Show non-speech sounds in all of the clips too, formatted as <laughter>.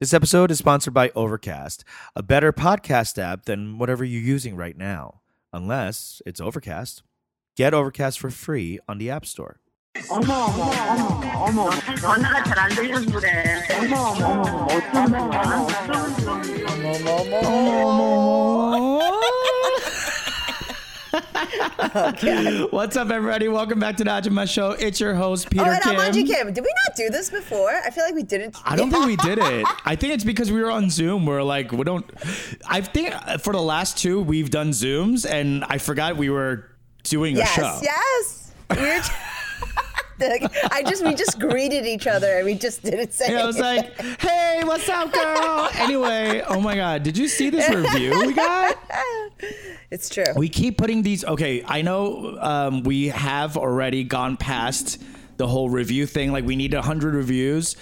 This episode is sponsored by Overcast, a better podcast app than whatever you're using right now, unless it's Overcast. Get Overcast for free on the App Store. 어머 어머 어머 어머 전화가 잘 안 들려서 그래 어머 어머 어머 <laughs> What's up, everybody? Welcome back to the Ajima Show. It's your host, Peter Oh, and Kim. Kim. Did we not do this before? I feel like we didn't. I don't think we <laughs> did it. I think it's because we were on Zoom. We're like, we don't. I think for the last two, we've done Zooms, and I forgot we were doing Yes, a show. yes. We're. <laughs> Like, I just we just greeted each other and we just didn't say. Yeah, I was like, "Hey, what's up, girl?" Anyway, oh my god, did you see this review we got? it's true. We keep putting these. Okay, I know um, we have already gone past the whole review thing. Like we need hundred reviews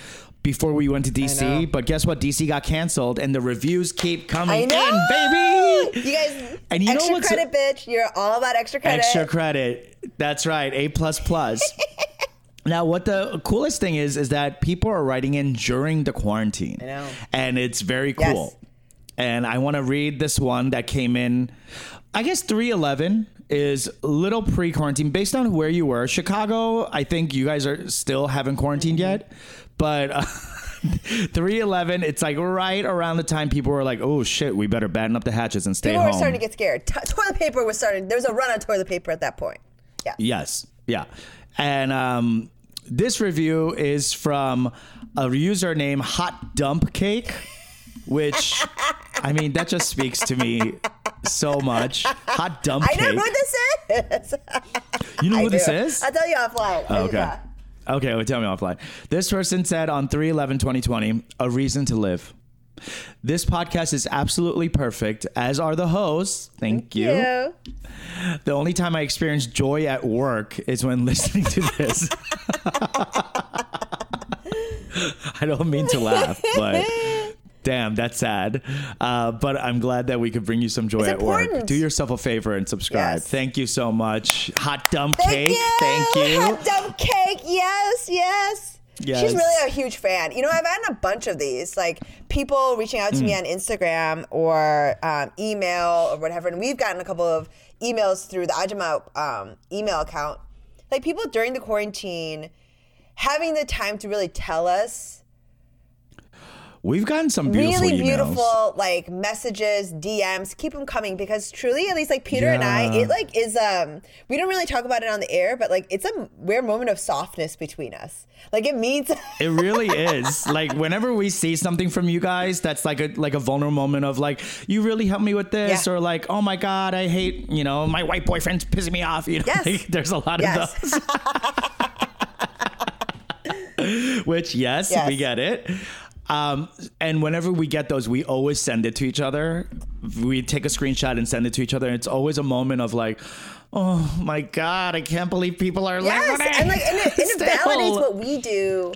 before we went to. DC. But guess what? DC got canceled, and the reviews keep coming in, baby. You guys, And you know extra what's- credit, bitch. You're all about extra credit. Extra credit. That's right. A plus plus. <laughs> Now, what the coolest thing is, is that people are writing in during the quarantine. I know. And it's very Yes. cool. And I want to read this one that came in, I guess 311 is little pre quarantine based on where you were. Chicago, I think you guys are still haven't quarantined Mm-hmm. yet. But. Uh, <laughs> 311 it's like right around the time people were like oh shit we better batten up the hatches and stay People home were starting to get scared. To- toilet paper was starting. There was a run on toilet paper at that point. Yeah. Yes. Yeah. And um, this review is from a user named Hot Dump Cake, which, <laughs> I mean, that just speaks to me so much. Hot Dump Cake. I know who this is. you know <laughs> I who this is? I'll tell you offline. Oh, okay. Okay, well, tell me offline. This person said on 3 2020, a reason to live. This podcast is absolutely perfect, as are the hosts. Thank, you. You. The only time I experience joy at work is when <laughs> listening to this. <laughs> I don't mean to laugh, but <laughs> damn, that's sad. Uh, but I'm glad that we could bring you some joy It's at work. Do yourself a favor and subscribe. Yes. Thank you so much. Hot dumb Thank cake. you. Thank you. Hot dump cake. Yes, yes. Yes. She's really a huge fan. You know, I've had a bunch of these, like people reaching out to Mm. me on Instagram or um, email or whatever. And we've gotten a couple of emails through the Ajima um, email account. Like people during the quarantine having the time to really tell us We've gotten some beautiful really emails. beautiful like messages dms keep them coming because truly at least like peter and i it like is um we don't really talk about it on the air but like it's a weird moment of softness between us like it means <laughs> It really is. like whenever we see something from you guys that's like a like a vulnerable moment of like you really helped me with this Yeah. or like oh my god I hate you know my white boyfriend's pissing me off you know Yes. like, there's a lot Yes. of those <laughs> <laughs> which yes, Yes. we get it um, and whenever we get those we always send it to each other. We take a screenshot and send it to each other. And it's always a moment of like oh my god I can't believe people are yes listening and like and it, and it validates what we do.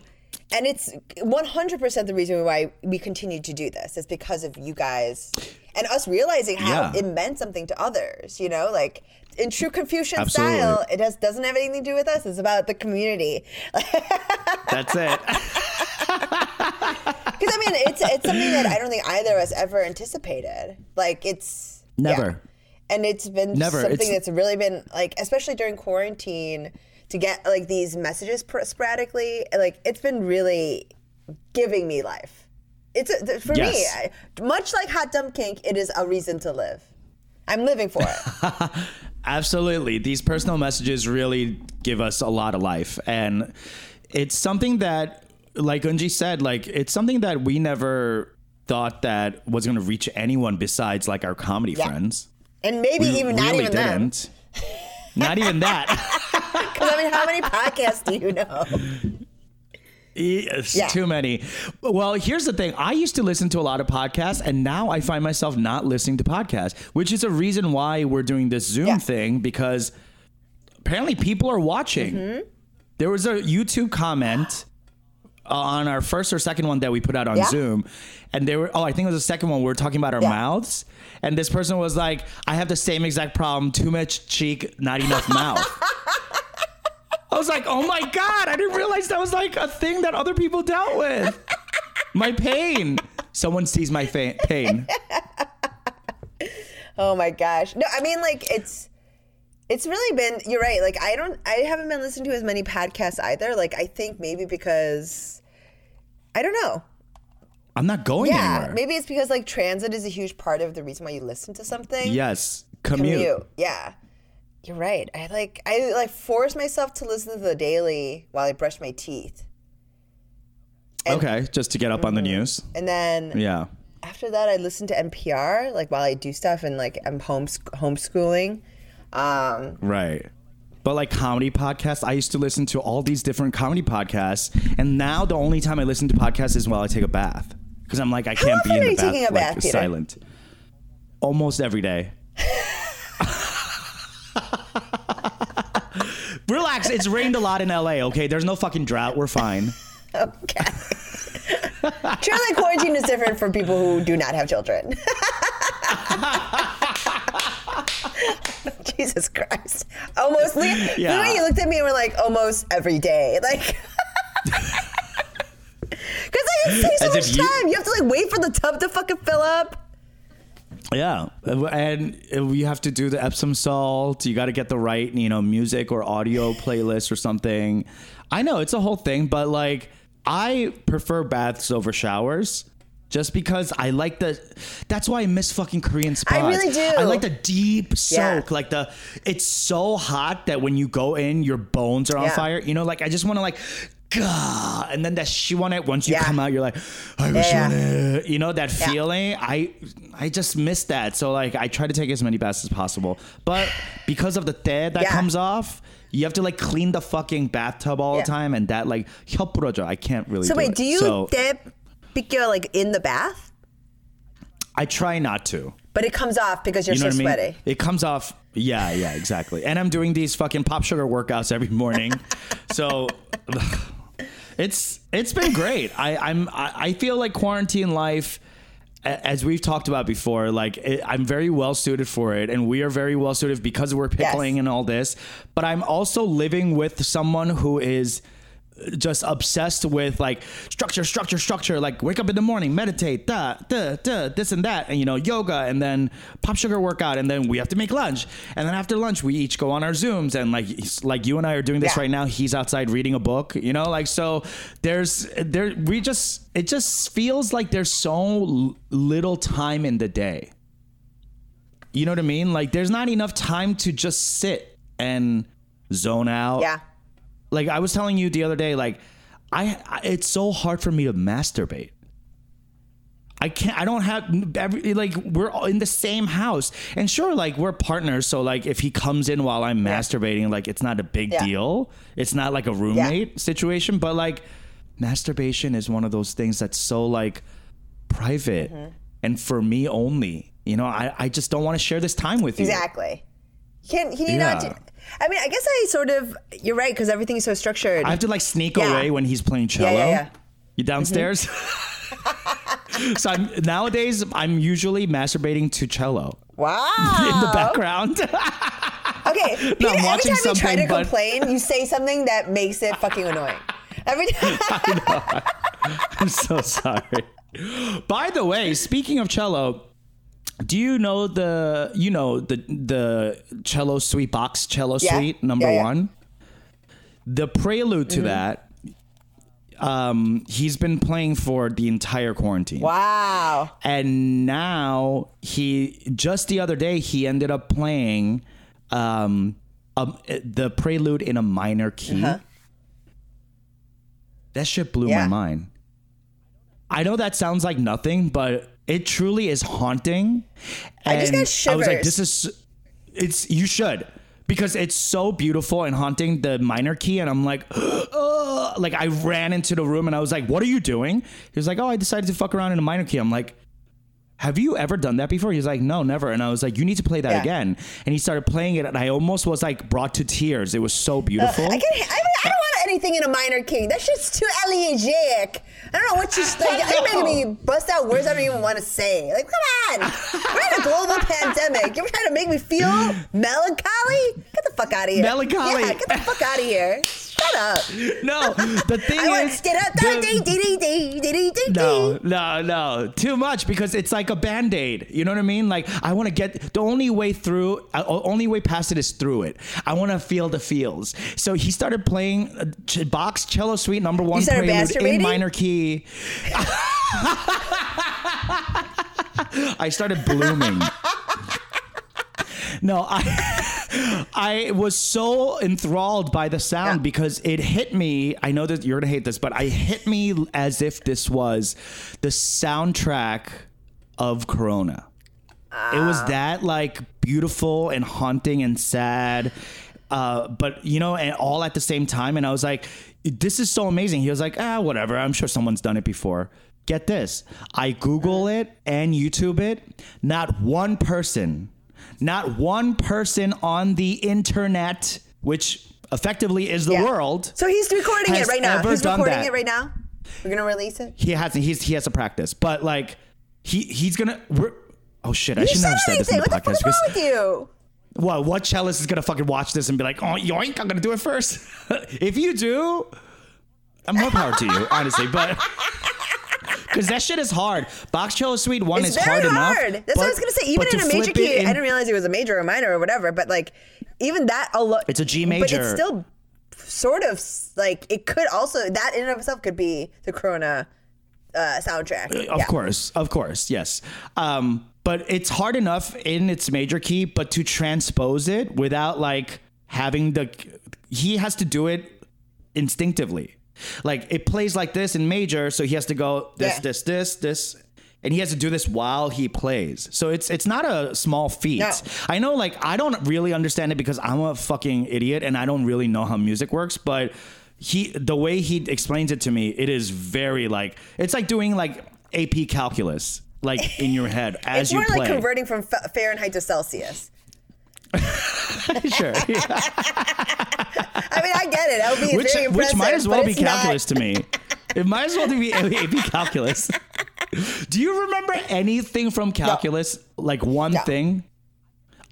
And it's 100% the reason why we continue to do this is because of you guys and us realizing how Yeah. it meant something to others you know? Like in true confucian Absolutely. style it has doesn't have anything to do with us. It's about the community. <laughs> That's it <laughs> Because I mean, it's it's something that I don't think either of us ever anticipated. Like it's Never. yeah. and it's been Never. something It's- that's really been like, especially during quarantine, to get like these messages pr- sporadically. Like it's been really giving me life. It's a, th- for me, I, much like hot dump kink. It is a reason to live. I'm living for it. <laughs> Absolutely. These personal messages really give us a lot of life. And it's something that, like Unji said, like it's something that we never thought that was going to reach anyone besides like our comedy Yeah. friends. and maybe We even not really even them. didn't. Not even that. <laughs> Because I mean, how many podcasts do you know? Yes, Yeah. too many. Well, here's the thing. I used to listen to a lot of podcasts, and now I find myself not listening to podcasts, which is a reason why we're doing this Zoom Yeah. thing because apparently people are watching. Mm-hmm. There was a YouTube comment on our first or second one that we put out on Yeah. Zoom, and they were oh, I think it was the second one. We were talking about our Yeah. mouths, and this person was like, "I have the same exact problem: too much cheek, not enough mouth." I was like, "Oh my god! I didn't realize that was like a thing that other people dealt with." my pain. Someone sees my fa- pain. <laughs> Oh my gosh. No, I mean like it's it's really been you're right. Like I don't I haven't been listening to as many podcasts either. Like I think maybe because I don't know. I'm not going Yeah, anywhere. maybe it's because like transit is a huge part of the reason why you listen to something. Yes, commute. Commute. Yeah. You're right. I like I like force myself to listen to the daily while I brush my teeth. And- Okay, just to get up on the mm-hmm. news. And then Yeah. after that I listen to NPR like while I do stuff and like I'm home homeschooling. Um Right. But like comedy podcasts, I used to listen to all these different comedy podcasts, and now the only time I listen to podcasts is while I take a bath because I'm like I can't be in the bath, a like bath, silent. Almost every day. <laughs> Relax, it's rained a lot in LA. Okay, there's no fucking drought. We're fine. Okay. <laughs> Surely quarantine is different for people who do not have children. <laughs> Jesus Christ. Almost. The <laughs> Yeah. way you looked at me and were like, almost every day. Like. <laughs> Because like, it takes so As much you- time. You have to like wait for the tub to fucking fill up. Yeah, uh, and uh, you have to do the Epsom salt. You got to get the right, you know, music or audio playlist or something. I know it's a whole thing, but like I prefer baths over showers. Just because I like the, that's why I miss fucking Korean spas. I really do. I like the deep soak, yeah. like the. It's so hot that when you go in, your bones are on yeah. fire. You know, like I just want to like God. And then that she want it. Once you yeah. come out, you're like, I wish yeah. it. You know that yeah. feeling. I I just miss that. So like, I try to take as many baths as possible, but because of the dead that yeah. comes off, you have to like clean the fucking bathtub all the time, and that like help I can't really. So do wait, it. do you so, dip Bikyo like in the bath? i try not to But it comes off because you're you know so i mean sweaty. it comes off yeah yeah exactly and i'm doing these fucking pop sugar workouts every morning <laughs> so it's it's been great i i'm i, I feel like quarantine life as we've talked about before, like it, I'm very well suited for it, and we are very well suited because we're pickling Yes. and all this. But I'm also living with someone who is just obsessed with like structure, structure, structure. Like wake up in the morning, meditate, da, da, da, this and that, and you know yoga, and then pop sugar workout, and then we have to make lunch, and then after lunch we each go on our zooms, and like like you and I are doing this Yeah. right now. He's outside reading a book, you know, like so. There's there we just it just feels like there's so little time in the day. You know what I mean? Like there's not enough time to just sit and zone out Yeah. Like I was telling you the other day, like I, I it's so hard for me to masturbate. I can't. I don't have every like we're all in the same house, and sure, like we're partners. So like if he comes in while I'm masturbating, like it's not a big Yeah. deal. It's not like a roommate situation, but like masturbation is one of those things that's so like private Mm-hmm. and for me only. You know, I I just don't want to share this time with you. Exactly. Can can you not? Do, I mean, I guess I sort of. You're right because everything's so structured. I have to like sneak Yeah. away when he's playing cello. yeah, yeah. You downstairs? Mm-hmm. <laughs> so I'm, nowadays, I'm usually masturbating to cello wow. in the background. <laughs> Okay. Peter, every time you try to but- complain, you say something that makes it fucking annoying. Every <laughs> time. I'm so sorry. By the way, speaking of cello, do you know the you know the the cello suite Bach cello Yeah. suite number Yeah, yeah. one? The prelude Mm-hmm. to that, um, he's been playing for the entire quarantine. wow. and now he just the other day he ended up playing um, um the prelude in a minor key that shit blew Uh-huh. My mind i know that sounds like nothing but it truly is haunting. I just And got i was like this is it's you should because it's so beautiful and haunting the minor key and i'm like "Ugh." <gasps> Oh, like i ran into the room and i was like what are you doing? He was like oh i decided to fuck around in a minor key. I'm like have you ever done that before? He's like, no, never. And I was like, you need to play that Yeah. again. And he started playing it, and I almost was like brought to tears. It was so beautiful. I, can, I, mean, I don't want anything in a minor key. That's just too elegiac. I don't know what you <laughs> like. You're making me bust out words I don't even want to say. Like, come on, we're in a global <laughs> pandemic. You're trying to make me feel melancholy? Get the fuck out of here. Melancholy. Yeah, get the fuck out of here. Shut up. No, the <laughs> thing I is, the- No, no, no. Too much because it's like a band aid. You know what I mean? Like, I want to get the only way through, uh, only way past it is through it. I want to feel the feels. So he started playing uh, Bach's Cello Suite number one prelude in minor key. <laughs> I started blooming. <laughs> No, I I was so enthralled by the sound Yeah. because it hit me. I know that you're gonna hate this, but I hit me as if this was the soundtrack of Corona. It was Ah. that like beautiful and haunting and sad, uh, but you know, and all at the same time. And I was like, "This is so amazing." He was like, "Ah, whatever. I'm sure someone's done it before." Get this: I Google it and YouTube it. Not one person, not one person on the internet, which effectively is the Yeah. world. So he's recording it right now. He's recording that. it right now. We're gonna release it. He hasn't. He's he has to practice, but like he he's gonna. We're, oh shit! I You shouldn't said have said this in the What podcast. fuck's wrong because- with you? What what cellist is gonna fucking watch this and be like, oh yoink, I'm gonna do it first. <laughs> if you do, I'm more power to you, honestly. But <laughs> because that shit is hard. Bach cello suite one It's is very hard enough. hard. That's what I was gonna say. Even in a major key, in- I didn't realize it was a major or minor or whatever. But like, even that alone, It's a G major. But it's still sort of like it could also that in and of itself could be the Corona uh, soundtrack. Of Yeah. course, of course, yes. Um, but it's hard enough in its major key, but to transpose it without like having the, he has to do it instinctively. Like it plays like this in major, so he has to go this, Yeah. this, this, this, and he has to do this while he plays. So it's it's not a small feat. No. I know, like I don't really understand it because I'm a fucking idiot and I don't really know how music works, but he the way he explains it to me, it is very like it's like doing like AP calculus like in your head <laughs> as It's you more play. like converting from Fa- Fahrenheit to Celsius. <laughs> sure. I mean, I get it. That would be which very which might as well be not. calculus to me. It might as well be <laughs> AP calculus. Do you remember anything from calculus? Like one No. thing?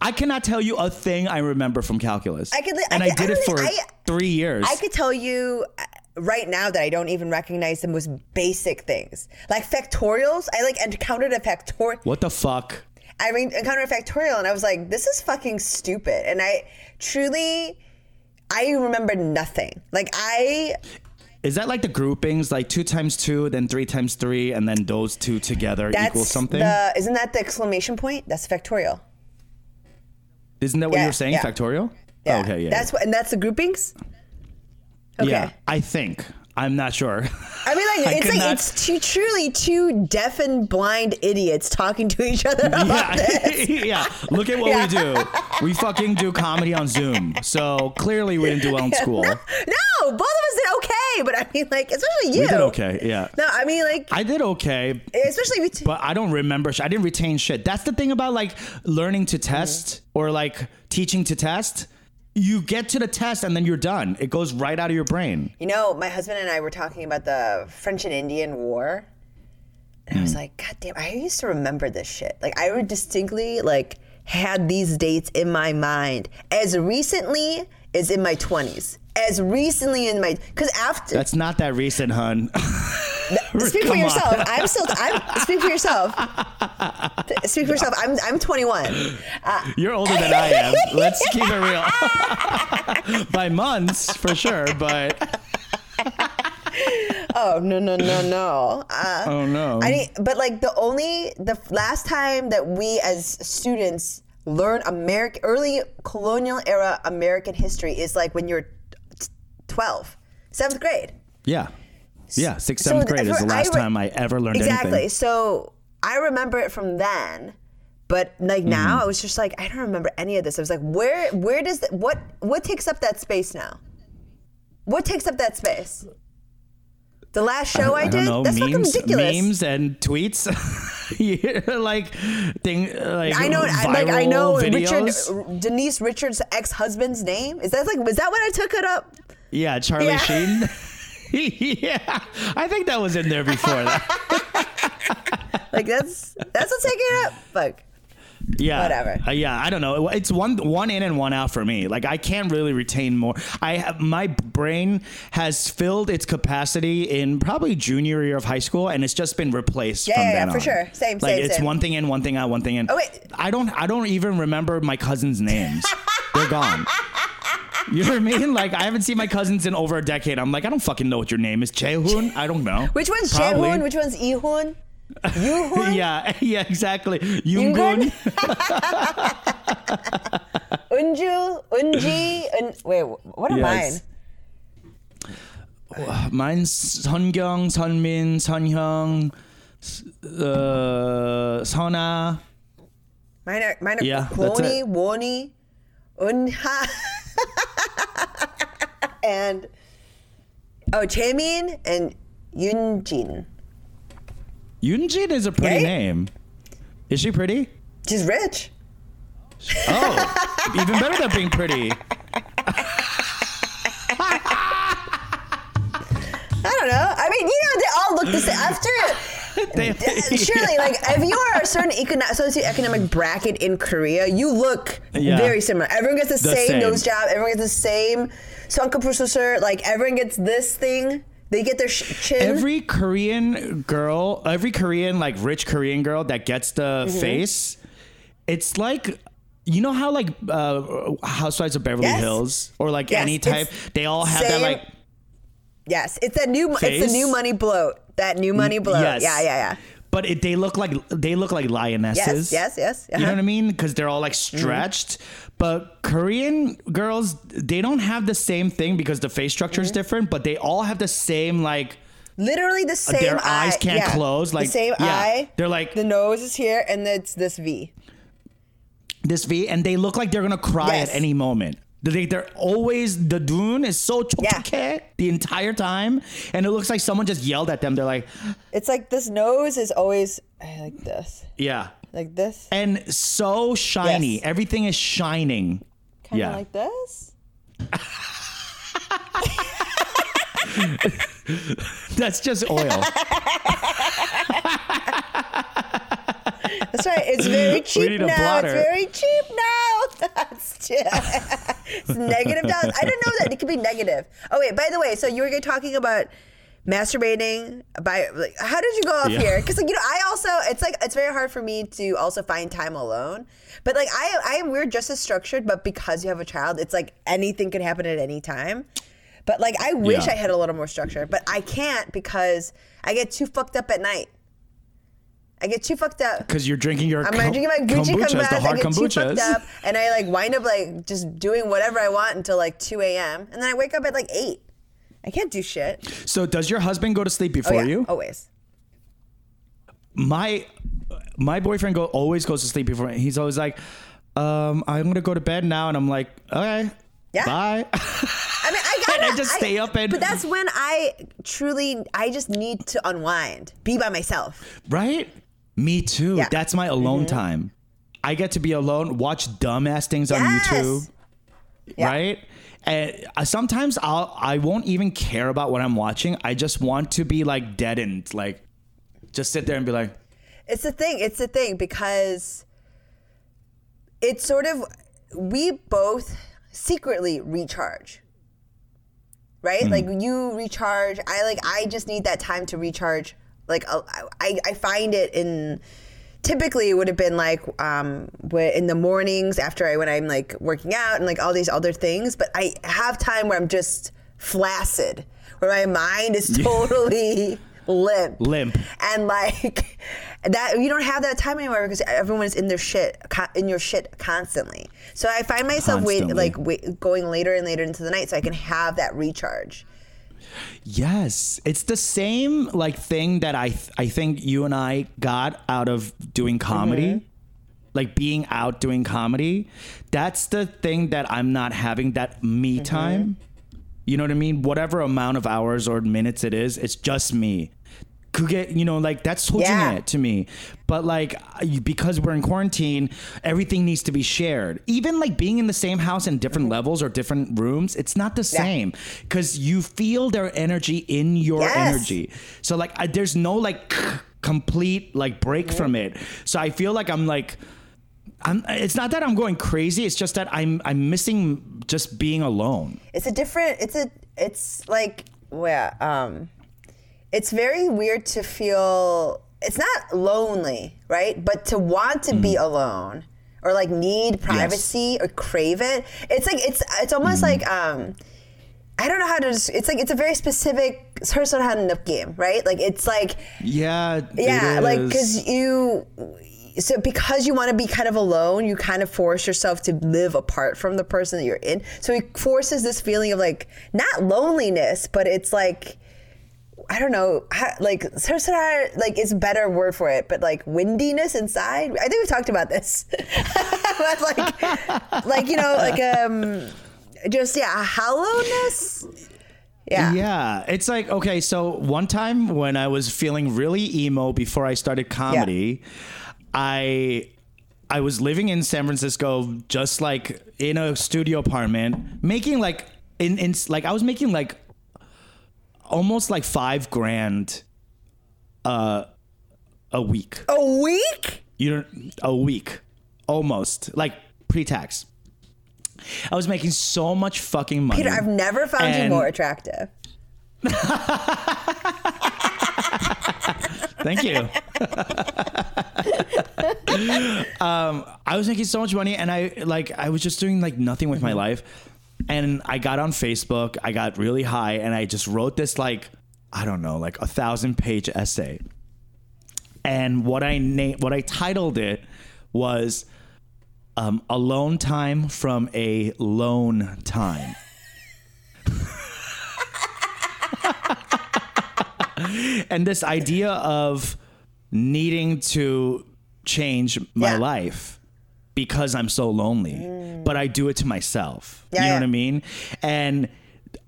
I cannot tell you a thing I remember from calculus. I could and I, could- I did it for I- three years. I could tell you uh, right now that I don't even recognize the most basic things, like factorials. I like encountered a factorial. what the fuck? I re- encountered a factorial, and I was like, "This is fucking stupid." And I truly, I remember nothing. Like I, Is that like the groupings, like two times two, then three times three, and then those two together that's equal something? the isn't that the exclamation point? That's factorial. Isn't that what Yeah, you're saying? yeah. Factorial? Yeah. Oh, okay, yeah. That's what, and that's the groupings. Okay. Yeah, I think. I'm not sure. I mean, like <laughs> I it's like not- it's two, truly two deaf and blind idiots talking to each other about yeah, this. <laughs> yeah. Look at what Yeah. we do. We fucking do comedy on Zoom. So clearly we didn't do well in school. No, both of us did okay, but I mean, like, especially you. We did okay. Yeah. No, I mean, like, I did okay, especially with. but I don't remember. sh- I didn't retain shit. That's the thing about like learning to test or like teaching to test. You get to the test and then you're done. It goes right out of your brain. you know, my husband and I were talking about the French and Indian War, and Hmm. I was like, God damn, I used to remember this shit. Like, I would distinctly like had these dates in my mind as recently as in my twenties. As recently in my, because after That's not that recent, hun. <laughs> speak for yourself. I'm still. I'm speak for yourself. Speak for yourself. I'm. I'm 21. Uh, You're older than I am. Let's keep it real. <laughs> By months, for sure, but <laughs> oh no no no no. Uh, oh no. I but like the only the last time that we as students learn American early colonial era American history is like when you're 12, seventh grade. yeah. Yeah, sixth, So seventh grade is the last I re- time I ever learned Exactly. anything. So I remember it from then. But like Mm-hmm. now, I was just like, I don't remember any of this. I was like, where, where does that, what, what takes up that space now? What takes up that space? The last show I, I did. don't know, That's fucking memes, ridiculous. memes and tweets, Yeah, <laughs> like thing, like I know, I, like I know viral Richard. Denise Richards' ex-husband's name. Is that like, was that when I took it up? Yeah, Charlie Yeah. Sheen. <laughs> yeah, I think that was in there before that. <laughs> Like that's that's what's taking it up. Fuck. Yeah. Whatever. Uh, yeah, I don't know. It's one one in and one out for me. Like I can't really retain more. I have my brain has filled its capacity in probably junior year of high school, and it's just been replaced. Yeah, from yeah, yeah, for sure. Same, Like same, it's same. one thing in, one thing out, one thing in. Oh, wait. I don't. I don't even remember my cousins' names. <laughs> They're gone. <laughs> You know what I mean? Like I haven't seen my cousins in over a decade. I'm like, I don't fucking know what your name is. Chaehoon? I don't know. Which one's Probably. Jaehoon? Which one's Ihun? Yuhun? <laughs> Yeah, <laughs> yeah, exactly. Yoongun. Unju? Unji? Un- Wait, what are Yes. Mine's Sungyung, Sunmin, Sunhyung, uh, Sona. mine? Mine are, mine are Yeah, Kwoni. Woni, Unha, <laughs> and oh, Chaemin and Yunjin. Yoonjin is a pretty Right? name. Is she pretty? She's rich. Oh, even better than being pretty. <laughs> I don't know. I mean, you know, they all look the same. After <laughs> They- surely, like if you are a certain econo- socioeconomic bracket in Korea, you look Yeah. very similar. Everyone gets the, The same, same. nose job. Everyone gets the same Sonka processor. Like everyone gets this thing. They get their sh- chin. every Korean girl, every Korean like rich Korean girl that gets the Mm-hmm. face, it's like you know how like uh, Housewives of Beverly Yes. Hills or like Yes, any type, they all have that like yes, it's that new. It's Face? the new money bloat. That new money bloat. yes, Yeah, yeah, yeah. But it, they look like they look like lionesses. Yes, yes, yes. You know uh-huh. what I mean? Because they're all like stretched. But Korean girls, they don't have the same thing because the face structure is Mm-hmm. different. But they all have the same like Literally the same. their eye. eyes can't yeah. close, like- the same yeah. eye. They're like- the nose is here, and it's this V. this V, and they look like they're gonna cry Yes. at any moment. They, they're always the dune is so Yeah. the entire time, and it looks like someone just yelled at them. They're like, <gasps> It's like this nose is always like this, yeah, like this, and so shiny. Yes. Everything is shining. kind of yeah. like this. <laughs> That's just oil. <laughs> That's right. It's very <laughs> cheap now. It's very cheap now. <laughs> That's it's negative dollars. I didn't know that it could be negative. Oh wait, by the way, so you were talking about masturbating by like how did you go off Yeah. here because like you know i also it's like it's very hard for me to also find time alone but like i i am we're just as structured but because you have a child it's like anything can happen at any time but like i wish Yeah. i had a little more structure but i can't because i get too fucked up at night i get too fucked up Because you're drinking your kombucha. I'm kom- drinking my Gucci kombuchas, kombuchas. the I hard get too kombuchas. fucked up, and I like wind up like just doing whatever I want until like 2 a.m. And then I wake up at like eight. I can't do shit. So does your husband go to sleep Oh before yeah, you? always. My my boyfriend go always goes to sleep before me. He's always like, um, I'm gonna go to bed now, and I'm like, okay, Yeah. bye. I mean, I <laughs> gotta I just stay up and- But that's when I truly, I just need to unwind, be by myself. right? Me too. Yeah. Mm-hmm. That's my alone time. I get to be alone, watch dumbass things on YouTube, Yeah. right? And uh, sometimes I'll I won't even care about what I'm watching. I just want to be like deadened, like just sit there and be like, It's the thing. It's the thing because it's sort of we both secretly recharge. Right? Like you recharge. I like I just need that time to recharge. Like I I find it in typically it would have been like um in the mornings after I when I'm like working out and like all these other things, but I have time where I'm just flaccid, where my mind is <laughs> totally limp. Limp. and like that you don't have that time anymore because everyone is in their shit in your shit constantly. So i find myself wait, like wait, going later and later into the night so i can have that recharge Yes, it's the same like thing that I th- I think you and I got out of doing comedy. Mm-hmm. Like being out doing comedy. That's the thing that I'm not having that me Mm-hmm. time. You know what I mean? Whatever amount of hours or minutes it is, it's just me. Could get you know like that's switching Yeah. it to me, but like because we're in quarantine, everything needs to be shared. Even like being in the same house in different levels or different rooms, it's not the Mm-hmm. Same because you feel their energy in your Yes. energy. So like I, there's no like <sniffs> complete like break Mm-hmm. from it. So I feel like I'm like I'm, it's not that I'm going crazy. It's just that I'm I'm missing just being alone. it's a different it's a it's like where um it's very weird to feel it's not lonely, right? But to want to mm-hmm. be mm. alone or like need privacy yes. or crave it. It's like it's it's almost mm-hmm. like um I don't know how to it's like it's a very specific personhand game, right? Like it's like Yeah. Yeah, like cuz you so because you want to be kind of alone, you kind of force yourself to live apart from the person that you're in. So it forces this feeling of like not loneliness, but it's like I don't know, how, like sarasara, like it's a better word for it, but like windiness inside. I think we've talked about this. <laughs> like, like you know, like um, just yeah, hollowness. Yeah. Yeah. It's like, okay, so one time when I was feeling really emo before I started comedy, yeah. I I was living in San Francisco just like in a studio apartment, making like in, in like I was making like almost like five grand uh a week. A week? You don't a week, almost like pre-tax. I was making so much fucking money. Peter, I've never found you more attractive. <laughs> Thank you. <laughs> um, I was making so much money, and I like I was just doing like nothing with my life. And I got on Facebook. I got really high, and I just wrote this like I don't know, like a thousand page essay. And what I na- what I titled it was um, "Alone Time from a Lone Time." <laughs> and this idea of needing to change my Yeah. life because I'm so lonely, mm. but I do it to myself. Yeah, you know yeah. what I mean? And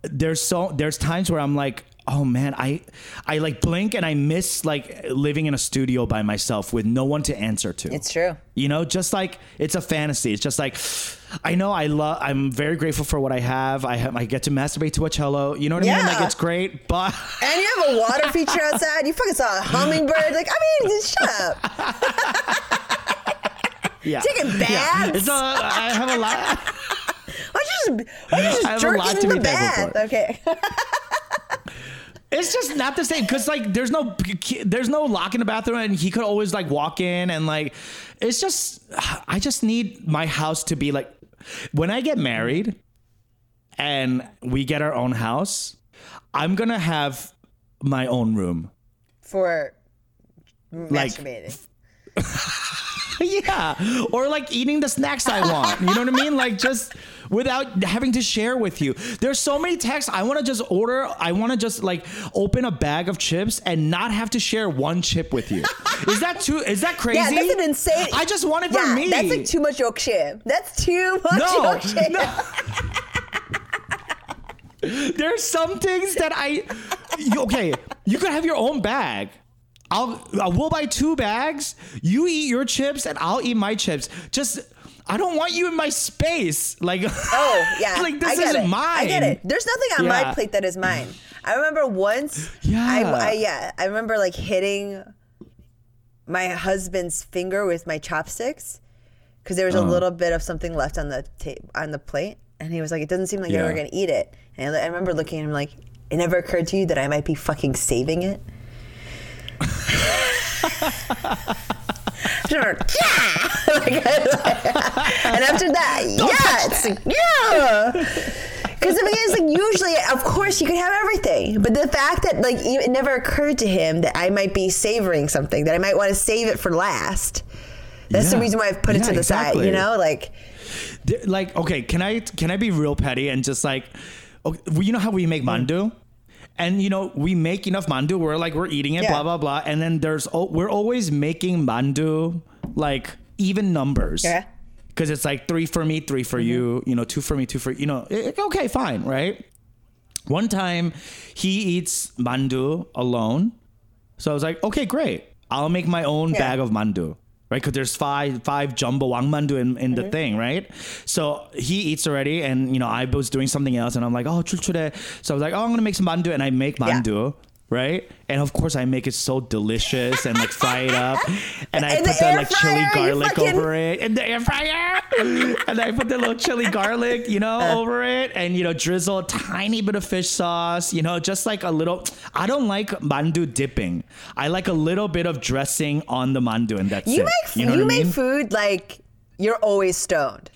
there's so there's times where I'm like, oh man, I I like blink and I miss like living in a studio by myself with no one to answer to. It's true. You know, just like it's a fantasy. It's just like I know I love. I'm very grateful for what I have. I have. I get to masturbate to a cello. You know what I mean? Like it's great, but <laughs> And you have a water feature outside. You fucking saw a hummingbird. Like, I mean, shut up. <laughs> yeah, Taking Yeah. baths? It's a, I have a lot. <laughs> You just, I just have a lot in to the be bath? Okay. It's just not the same because like there's no there's no lock in the bathroom and he could always like walk in and like it's just I just need my house to be like when I get married and we get our own house I'm gonna have my own room For Like- masturbating. <laughs> <laughs> <laughs> yeah or like eating the snacks I want you know what I mean like just without having to share with you there's so many texts I want to just order I want to just like open a bag of chips and not have to share one chip with you is that too is that crazy <laughs> Yeah, that's an insane. I just want it for me That's like too much yokshim. That's too much no, yokshim. no. <laughs> There's some things that I okay. You could have your own bag. I'll I will buy two bags. You eat your chips and I'll eat my chips. Just I don't want you in my space. Like Oh <laughs> yeah, like this I get isn't it. mine. I get it. There's nothing on my plate that is mine. I remember once. Yeah. I, I yeah. I remember like hitting my husband's finger with my chopsticks because there was a Uh-huh. little bit of something left on the ta- on the plate, and he was like, "It doesn't seem like you were gonna eat it." And I, I remember looking at him like, "It never occurred to you that I might be fucking saving it." Sure. Yeah. <laughs> Like, and after that, <laughs> yeah, it's like, yeah. Because I mean, it's like usually, of course, you could have everything, but the fact that like it never occurred to him that I might be savoring something, that I might want to save it for last. That's the reason why I've put it to the side. You know, like like okay can i can i be real petty and just like okay, well, you know how we make mandu and you know we make enough mandu. We're like we're eating it Yeah. blah blah blah. And then there's oh, we're always making mandu like even numbers. Yeah. because it's like three for me three for mm-hmm. you you know two for me two for you know it- okay fine right? One time he eats mandu alone. So i was like okay great. I'll make my own Yeah. bag of mandu right because there's five five jumbo wang mandu in, in Mm-hmm. the thing right so he eats already and you know i was doing something else and i'm like oh chul so i was like oh i'm gonna make some mandu and i make Yeah. Right? And of course, I make it so delicious and like fry it up, <laughs> and I In put the like chili garlic fucking- over it in the air fryer, <laughs> and I put the little chili garlic, you know, Uh. over it, and you know, drizzle a tiny bit of fish sauce, you know, just like a little. I don't like mandu dipping. I like a little bit of dressing on the mandu, and that's You it. make you know you I make mean? food like you're always stoned.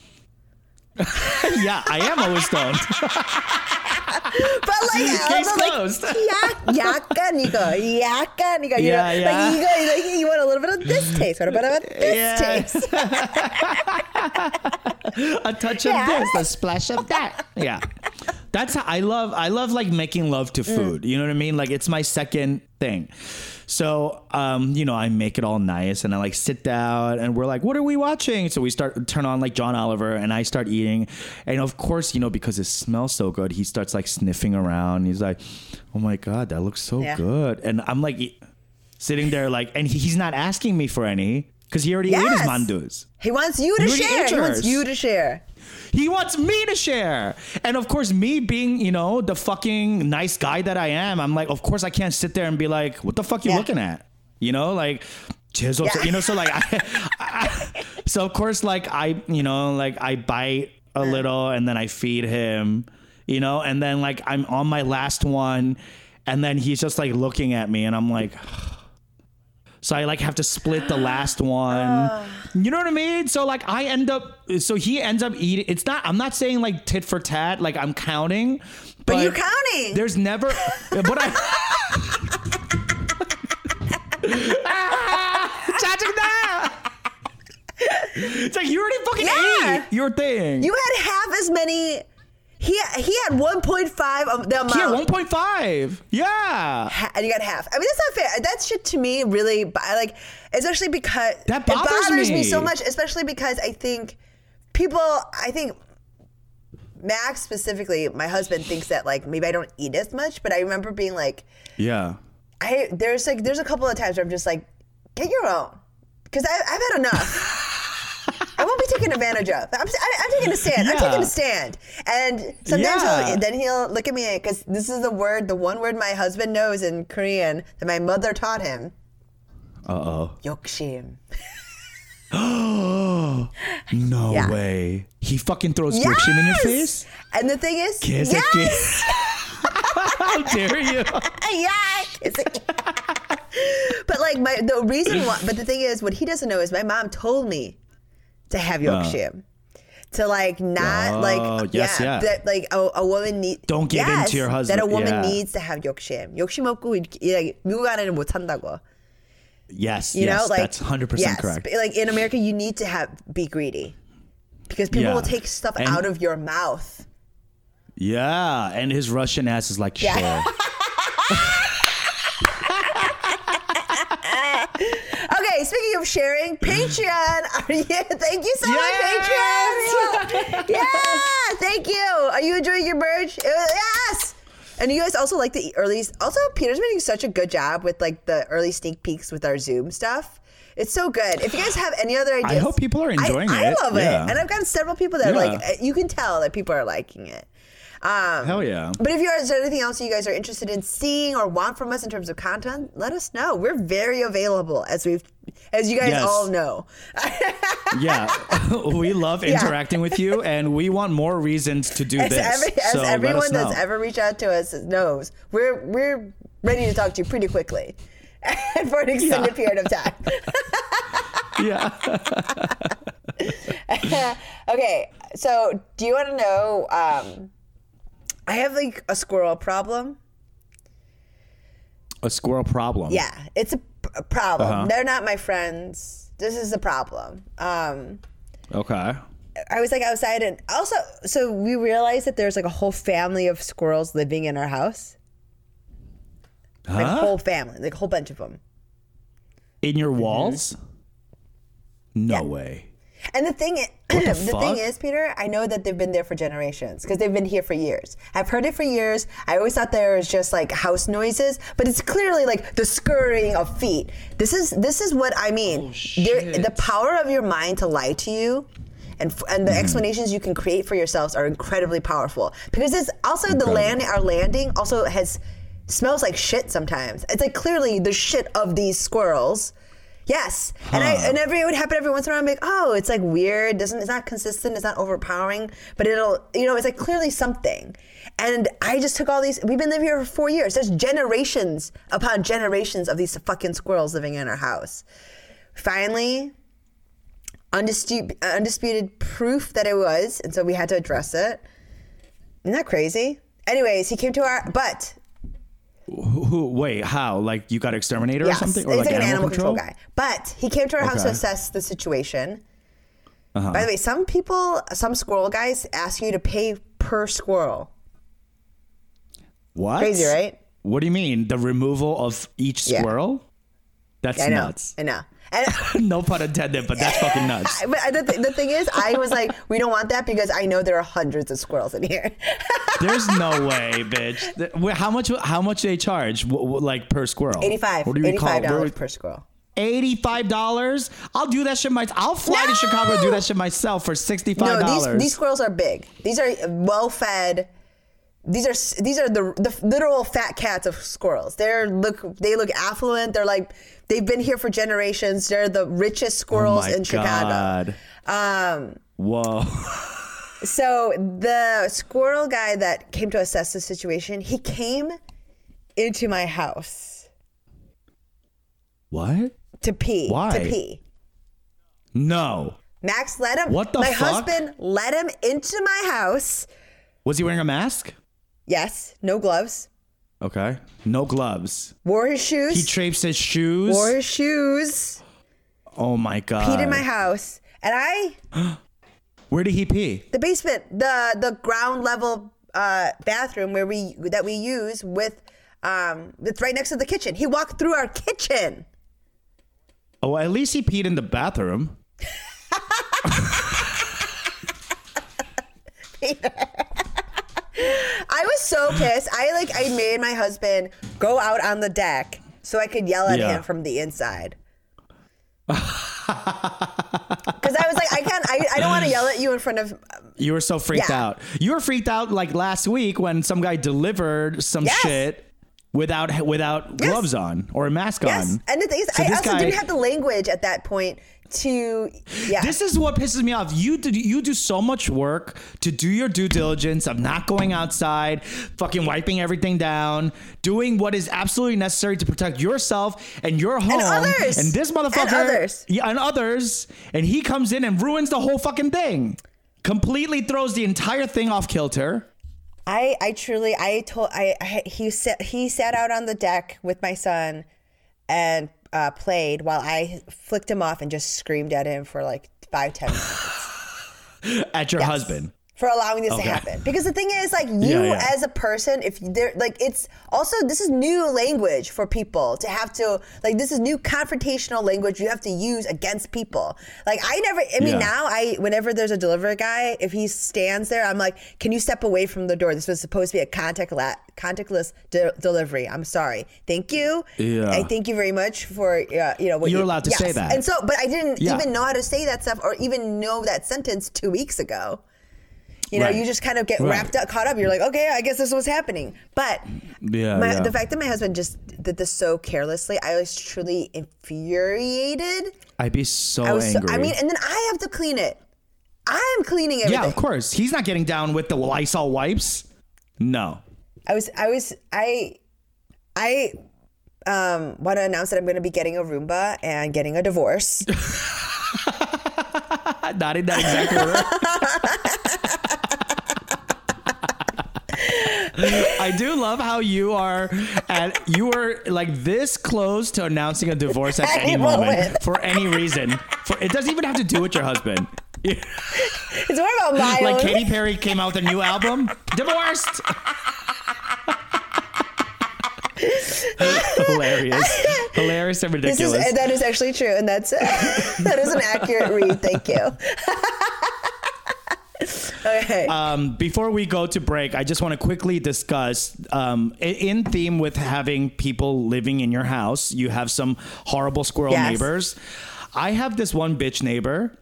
<laughs> yeah, I am always stoned But like, Case also, like closed. 약, 약간 이거, 약간 이거. You Yeah, know, yeah. Like 이거, like, you want a little bit of this <laughs> taste, what about about this Yeah. taste? <laughs> a touch Yeah. of this, a splash of that. Yeah. That's how I love I love like making love Mm. to food. You know what I mean? Like it's my second thing. So um, you know, I make it all nice and I like sit down and we're like, what are we watching? So we start turn on like John Oliver and I start eating. And of course, you know, because it smells so good, he starts like sniffing around. He's like, Oh my god, that looks so Yeah. good. And I'm like sitting there like and he's not asking me for any because he already ate his mandus. He wants you to already share. He wants you to share. He wants me to share. And of course, me being, you know, the fucking nice guy that I am, I'm like, of course I can't sit there and be like, what the fuck you looking at? You know, like yeah. you know, so like <laughs> I, I, so of course like I, you know, like I bite a mm. little and then I feed him, you know, and then like I'm on my last one and then he's just like looking at me and I'm like <sighs> So I like have to split the last one. Oh. you know what I mean? So like I end up so he ends up eating it's not I'm not saying like tit for tat, like I'm counting. But, you're counting. There's never but I <laughs> It's like you already fucking Yeah. ate your thing. You had half as many he he had 1.5 of the amount. yeah, 1.5. Yeah. Ha- and you got half. I mean, that's not fair. That shit to me really, I like, especially because That it bothers bothers me. me. so much, especially because I think people, I think Max specifically, my husband thinks that like maybe I don't eat as much, but I remember being like, Yeah. I there's like there's a couple of times where I'm just like, get your own, because I've had enough. <laughs> I won't be taken advantage of. I'm, I'm taking a stand. Yeah. I'm taking a stand. And sometimes yeah. he'll, then he'll look at me because this is the word, the one word my husband knows in Korean that my mother taught him. Uh oh. Yokshim. <gasps> no yeah. way. He fucking throws yes! Yokshim in your face? And the thing is, Kiss yes! <laughs> How dare you? yeah. <laughs> but like my the reason why but the thing is what he doesn't know is my mom told me to have yokshim. Uh to like not oh, like yes, yeah, yeah, that like a, a woman need don't give yes, in to your husband that a woman yeah. needs to have yokshim. 욕심 없고 like 미국 안에는 못 산다고 yes you yes, know like that's 100% correct like in America you need to have be greedy because people yeah. will take stuff and, out of your mouth yeah and his Russian ass is like sure <laughs> sharing, <laughs> Patreon. <laughs> Are you, thank you so Yes! much, Patreon. yeah, thank you. Are you enjoying your merch? Uh, Yes. And you guys also like the early. Also, Peter's been doing such a good job with like the early sneak peeks with our Zoom stuff. It's so good. If you guys have any other ideas, I hope people are enjoying I, it. I love Yeah. it, and I've gotten several people that are Yeah. like. uh, You can tell that people are liking it. Um, Hell yeah. but if is anything else you guys are interested in seeing or want from us in terms of content? Let us know. We're very available, as we've, as you guys Yes. all know. <laughs> Yeah, <laughs> we love interacting with you, and we want more reasons to do As, this. every, as so let everyone us know. that's ever reached out to us knows, we're we're ready to talk to you pretty quickly, and <laughs> for an extended period of time. yeah. okay, so do you want to know? Um, I have like a squirrel problem. A squirrel problem. Yeah, it's a, problem. Uh-huh. They're not my friends. This is a problem. Um, Okay. I was like outside, and also, so we realized that there's like a whole family of squirrels living in our house. Like a whole family, like a whole bunch of them. In your walls? No Yeah. way. And the thing, is, the <clears throat> the, thing is, Peter, I know that they've been there for generations because they've been here for years. I've heard it for years. I always thought there was just like house noises, but it's clearly like the scurrying of feet. This is this is what I mean. Shit. the power of your mind to lie to you. And, f- and the Mm-hmm. explanations you can create for yourselves are incredibly powerful because it's also the land our landing also has smells like shit sometimes. It's like clearly the shit of these squirrels. Yes, and I and every it would happen every once in a while. I'm like, oh, it's like weird. Doesn't it's not consistent. It's not overpowering, but it'll you know it's like clearly something. And I just took all these. We've been living here for four years. There's generations upon generations of these fucking squirrels living in our house. Finally, undisputed, undisputed proof that it was, and so we had to address it. Isn't that crazy? Anyways, he came to our but Who, wait, how? Like you got exterminator or something? Or he's like, like an animal, animal control? guy. But he came to our house to assess the situation. Uh-huh. By the way, some people, some squirrel guys ask you to pay per squirrel. What? Crazy, right? What do you mean? The removal of each Yeah. squirrel? That's I know. nuts. I know. And <laughs> no pun intended, but that's fucking <laughs> nuts. but the, th- the thing is, I was like, we don't want that because I know there are hundreds of squirrels in here. <laughs> There's no way, bitch. How much? How much they charge? Like per squirrel? Eighty-five. What do you call Eighty-five dollars per squirrel. Eighty-five dollars. I'll do that shit myself. I'll fly to Chicago and do that shit myself for sixty-five No, dollars. these these squirrels are big. These are well-fed. These are these are the the literal fat cats of squirrels. They're look they look affluent. They're like they've been here for generations. They're the richest squirrels oh my in Chicago. God. Um, Whoa. so the squirrel guy that came to assess the situation, he came into my house what? to pee. Why? To pee. No. Max let him. What the My fuck? husband let him into my house. Was he wearing a mask? Yes, no gloves. Okay. No gloves. Wore his shoes. He traipsed his shoes. wore his shoes. oh my god. Peed in my house, and I <gasps> Where did he pee? the basement, the the ground level uh, bathroom where we that we use with um it's right next to the kitchen. He walked through our kitchen. Oh, at least he peed in the bathroom. <laughs> <laughs> <laughs> I was so pissed. I like I made my husband go out on the deck so I could yell at Yeah. him from the inside. <laughs> Because I was like, I can't. I, I don't want to yell at you in front of. Um, you were so freaked Yeah. out. You were freaked out like last week when some guy delivered some Yes. shit without without Yes. gloves on or a mask Yes, on. and the thing is, So I also guy- didn't have the language at that point to. Yeah, This is what pisses me off. You do you do so much work to do your due diligence of not going outside, fucking wiping everything down, doing what is absolutely necessary to protect yourself and your home and others. And this motherfucker And others. yeah, and others, and he comes in and ruins the whole fucking thing. Completely throws the entire thing off kilter. I, I truly, I told, I, I he sat, he sat out on the deck with my son, and uh, played while I flicked him off and just screamed at him for like five ten minutes <laughs> At your Yes. husband. For allowing this Okay. to happen. Because the thing is, like you Yeah, yeah. as a person, if they're like, it's also this is new language for people to have to like this is new confrontational language you have to use against people. Like I never, I mean Yeah. now I whenever there's a delivery guy, if he stands there, I'm like, can you step away from the door? This was supposed to be a contact la- contactless de- delivery. I'm sorry. Thank you. Yeah. I thank you very much for uh, you know what You're you- allowed to say that. And so, but I didn't even know how to say that stuff or even know that sentence two weeks ago. You know, Right. you just kind of get Right. wrapped up, caught up. You're like, okay, I guess this was happening. But Yeah, my, yeah. the fact that my husband just did this so carelessly, I was truly infuriated. I'd be so I was, so, angry. I mean, and then I have to clean it. I am cleaning everything. yeah, of course. He's not getting down with the Lysol wipes. No. I was, I was, I, I um, want to announce that I'm going to be getting a Roomba and getting a divorce. <laughs> Not in that exact order. <laughs> I do love how you are at you were like this close to announcing a divorce at any Any moment moment. for any reason. For it doesn't even have to do with your husband. it's more about my like own. Katy Perry came out with a new album, divorced. <laughs> Hilarious, hilarious and This is ridiculous. that is actually true, and that's <laughs> that is an accurate read. Thank you. <laughs> <laughs> okay. Um, before we go to break, I just want to quickly discuss, um, in theme with having people living in your house, you have some horrible squirrel Yes. neighbors. I have this one bitch neighbor.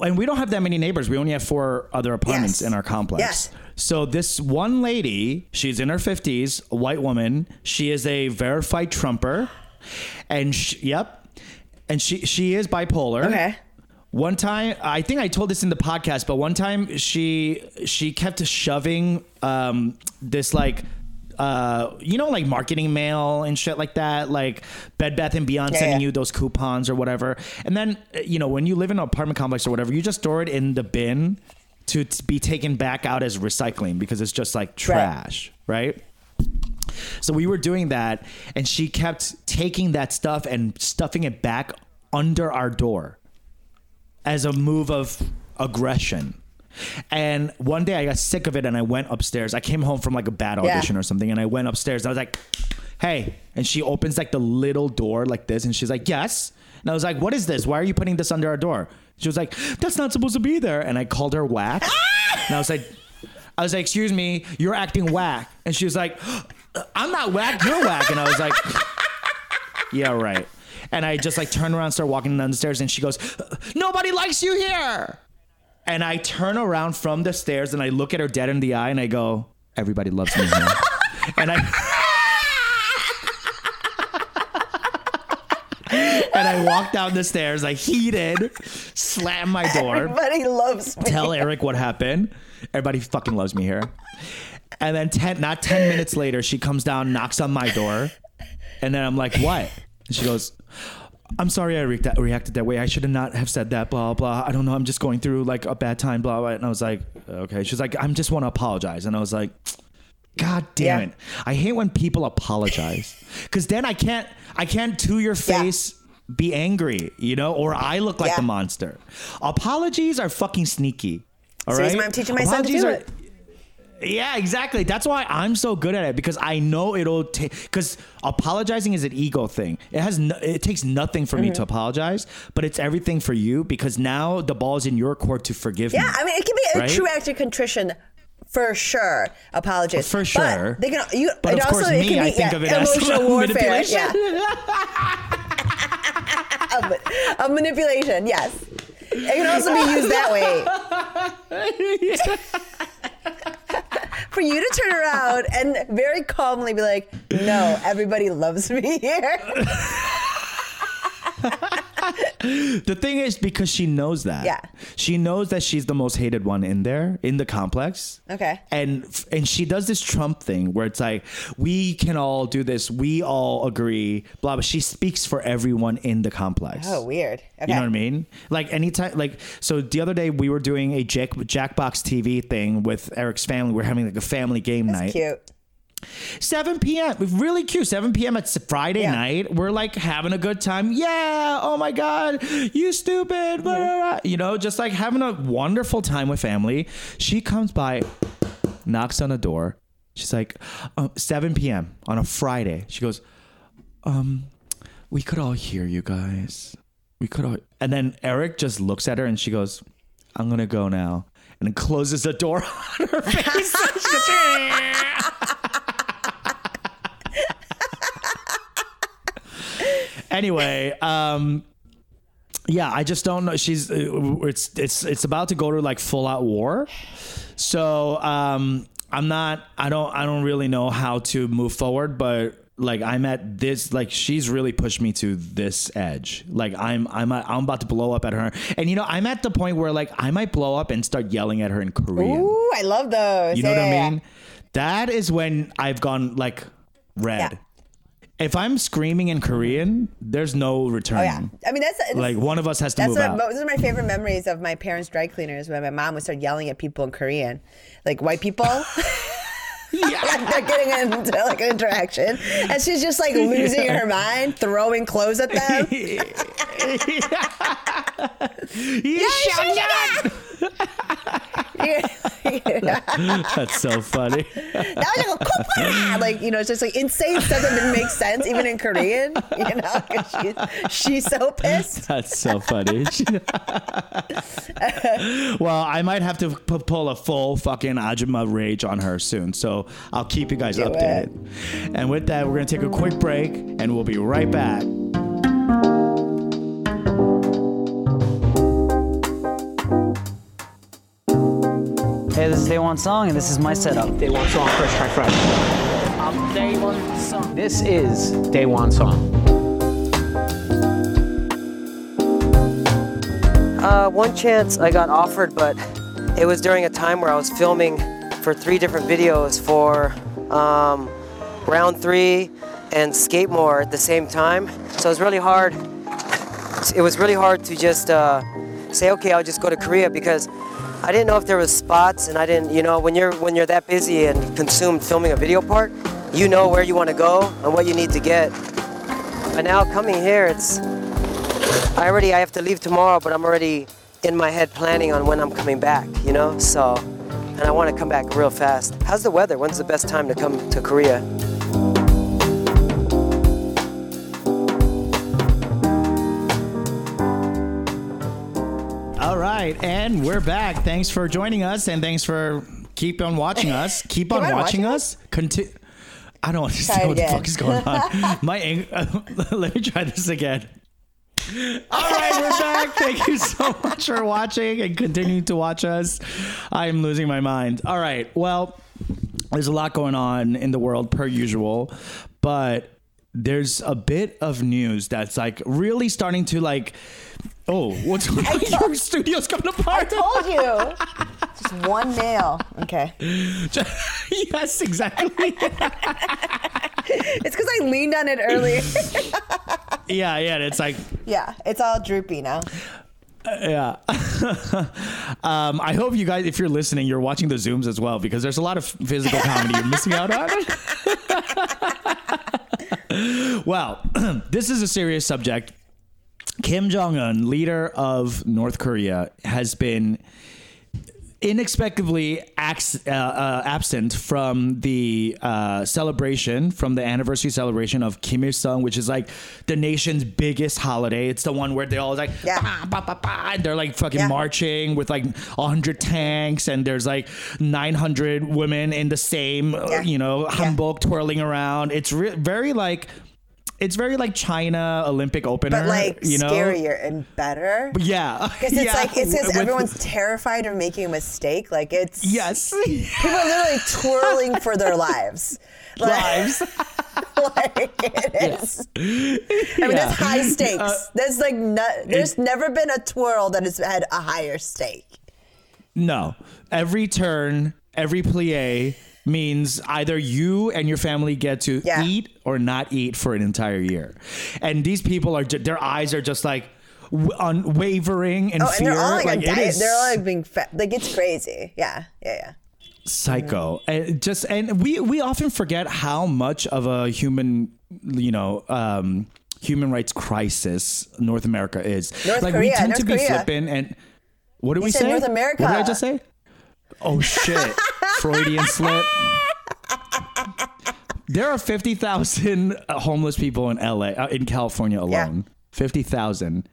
and we don't have that many neighbors. We only have four other apartments Yes. in our complex. Yes. So this one lady, she's in her fifties, a white woman. She is a verified Trumper, and she, yep, and she she is bipolar. Okay. One time, I think I told this in the podcast, but one time she she kept shoving um, this like. Uh, you know, like marketing mail and shit like that, like Bed Bath and Beyond Yeah, sending yeah. you those coupons or whatever. And then, you know, when you live in an apartment complex or whatever, you just store it in the bin to t- be taken back out as recycling because it's just like trash, right? So we were doing that, and she kept taking that stuff and stuffing it back under our door as a move of aggression. And one day I got sick of it and I went upstairs. I came home from like a bad Yeah. audition or something and I went upstairs and I was like, hey. And she opens like the little door like this and she's like, yes. And I was like, what is this? Why are you putting this under our door? She was like, that's not supposed to be there. And I called her whack. <laughs> and I was like, I was like, excuse me, you're acting whack. And she was like, I'm not whack, you're whack. And I was like, <laughs> yeah, right. And I just like turn around, start walking down the stairs, and she goes, Nobody likes you here. And I turn around from the stairs and I look at her dead in the eye and I go, Everybody loves me here. <laughs> and I And I walk down the stairs, I heated, slam my door Everybody loves me. tell Eric what happened. Everybody fucking loves me here. And then ten, not ten minutes later, she comes down, knocks on my door, and then I'm like, "What?" And she goes, "I'm sorry, I re- reacted that way. I should have not have said that. Blah blah. I don't know. I'm just going through like a bad time. Blah blah." And I was like, "Okay." She's like, "I'm just want to apologize," and I was like. God damn Yeah. it! I hate when people apologize <laughs> because then I can't I can't to your Yeah. face be angry, you know, or I look like Yeah. the monster. Apologies are fucking sneaky. All So right. I'm teaching my son to do it. Yeah, exactly. That's why I'm so good at it because I know it'll take. Because apologizing is an ego thing. It has. No, it takes nothing for me Mm-hmm. to apologize, but it's everything for you because now the ball's in your court to forgive me. Yeah, I mean, it can be a true act of contrition. For sure, apologies. For sure. but they can. You, But it of also course, me, be I think yeah, of it as emotional <laughs> warfare. manipulation. Yeah, <laughs> of, of manipulation. Yes, it can also be used that way. <laughs> <laughs> For you to turn around and very calmly be like, "No, everybody loves me here." <laughs> The thing is, because she knows that. Yeah. She knows that she's the most hated one in there in the complex. Okay. And and she does this Trump thing where it's like we can all do this, we all agree, blah. But she speaks for everyone in the complex. Oh, weird. Okay. You know what I mean? Like anytime, like so. The other day we were doing a Jack Jackbox TV thing with Eric's family. We're having like a family game night. Cute. 7 p.m. Really cute. 7 p.m. It's Friday Yeah. night. We're like having a good time. Yeah. Oh my God. You stupid. Blah. You know, just like having a wonderful time with family. She comes by, knocks on the door. She's like, uh, 7 p.m. on a Friday. She goes, um, we could all hear you guys. We could all. And then Eric just looks at her and she goes, I'm going to go now. And closes the door <laughs> on her face. <laughs> <laughs> She goes, anyway, um, yeah, I just don't know. She's uh, it's it's it's about to go to like full out war. So um, I'm not. I don't. I don't really know how to move forward, but. Like I'm at this, like she's really pushed me to this edge. Like I'm, I'm, I'm about to blow up at her, and you know I'm at the point where like I might blow up and start yelling at her in Korean. Ooh, I love those. You know Yeah, what I yeah, yeah. mean? That is when I've gone like red. Yeah. If I'm screaming in Korean, there's no return. Oh yeah. I mean that's Like one of us has to That's move what, out. those are my favorite memories of my parents' dry cleaners when my mom would start yelling at people in Korean, like white people. <laughs> <laughs> like they're getting into like an interaction, and she's just like losing her mind, throwing clothes at them. <laughs> That's so funny. That was like like you know, it's just like insane stuff that didn't make sense even in Korean. You know, she's she's so pissed. That's so funny. well, I might have to p- pull a full fucking Ajima rage on her soon. So I'll keep you guys Do it. updated. And with that, we're going to take a quick break and we'll be right back. This is Day One Song, and this is my setup. Day One Song, first try fresh. I'm Day One Song. This is Day One Song. Uh, one chance I got offered, but it was during a time where I was filming for three different videos for um, Round Three and Skate More at the same time. So it was really hard. It was really hard to just uh, say, okay, I'll just go to Korea because I didn't know if there was spots, and I didn't, you know, when you're when you're that busy and consumed filming a video part, you know where you want to go and what you need to get. But now coming here, it's I already I have to leave tomorrow, but I'm already in my head planning on when I'm coming back, you know? So, and I want to come back real fast. How's the weather? When's the best time to come to Korea? Right, and we're back. Thanks for joining us, and thanks for keep on watching us. <laughs> Keep on watching watching us. Conti- I don't understand what the fuck is going on. <laughs> My ang- <laughs> let me try this again. All right, we're back. Thank you so much for watching and continuing to watch us. I'm losing my mind. All right, well, there's a lot going on in the world per usual, but there's a bit of news that's like really starting to like. Oh, what's going <laughs> on? Your studio's coming apart. I told you. Just one nail. Okay. <laughs> yes, exactly. It's because I leaned on it earlier. <laughs> yeah, yeah. It's like, yeah, it's all droopy now. yeah. um, I hope you guys, if you're listening, you're watching the zooms as well because there's a lot of physical comedy you're missing out on. well, <clears throat> this is a serious subject. Kim Jong Un, leader of North Korea, has been inexplicably ax- uh, uh, absent from the uh, celebration, from the anniversary celebration of Kim Il Sung, which is like the nation's biggest holiday. It's the one where they all like, Yeah. "Bah, bah, bah, bah," and they're like fucking Yeah. marching with like 100 tanks, and there's like 900 women in the same, Yeah. you know, hanbok twirling around. It's re- very like. It's very like China Olympic opener, But like you know. scarier and better. Yeah, <laughs> Because it's Yeah, like it's with- everyone's terrified of making a mistake. Like it's yes, people are literally twirling for their lives. Like, <laughs> lives. <laughs> like it is. I mean, that's high stakes. Uh, there's like no, there's never been a twirl that has had a higher stake. No, every turn, every plie means either you and your family get to Yeah. eat or not eat for an entire year, and these people are their eyes are just like unwavering in Oh, and fear. they're all like, like it is They're all like being fat. Like it's crazy. Yeah, yeah, yeah. psycho and just and we we often forget how much of a human you know um human rights crisis north america is North like we Korea, tend North to be Korea. flippant and what did we say North America. what did i just say oh shit freudian slip there are 50,000 homeless people in LA uh, in California alone 50,000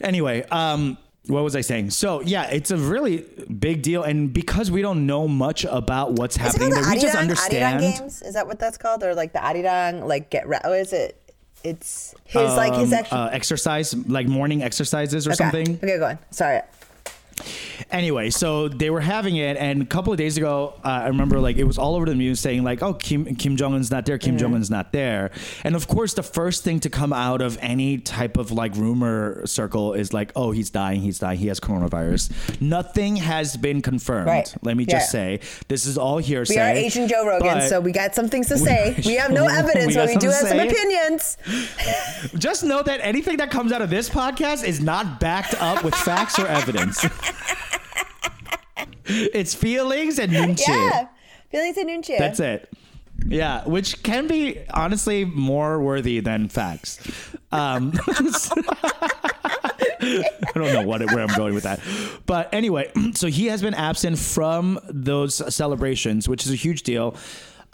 anyway, um, what was I saying? So yeah, it's a really big deal, and because we don't know much about what's Is happening, there, the we just understand. Arirang games? Is that what that's called? Or like the Arirang, like get ra- is it? It's his like his um, actual uh, exercise, like morning exercises or okay. something. Okay, go on. Sorry. Anyway, so they were having it, and a couple of days ago, uh, I remember like it was all over the news saying like, "Oh, Kim Kim Jong Un's not there. Kim. Jong Un's not there." And of course, the first thing to come out of any type of like rumor circle is like, "Oh, he's dying. He's dying. He has coronavirus." Nothing has been confirmed. Right. Let me just say this is all hearsay. We are Asian Joe Rogan, so we got some things to <laughs> say. We have no evidence, got but we do have some opinions. <laughs> Just know that anything that comes out of this podcast is not backed up with facts or evidence. <laughs> it's feelings and shit. Yeah. Feelings and Nunchi. That's it. Yeah, which can be honestly more worthy than facts. Um, <laughs> I don't know what where I'm going with that, but anyway, <clears throat> so he has been absent from those celebrations, which is a huge deal.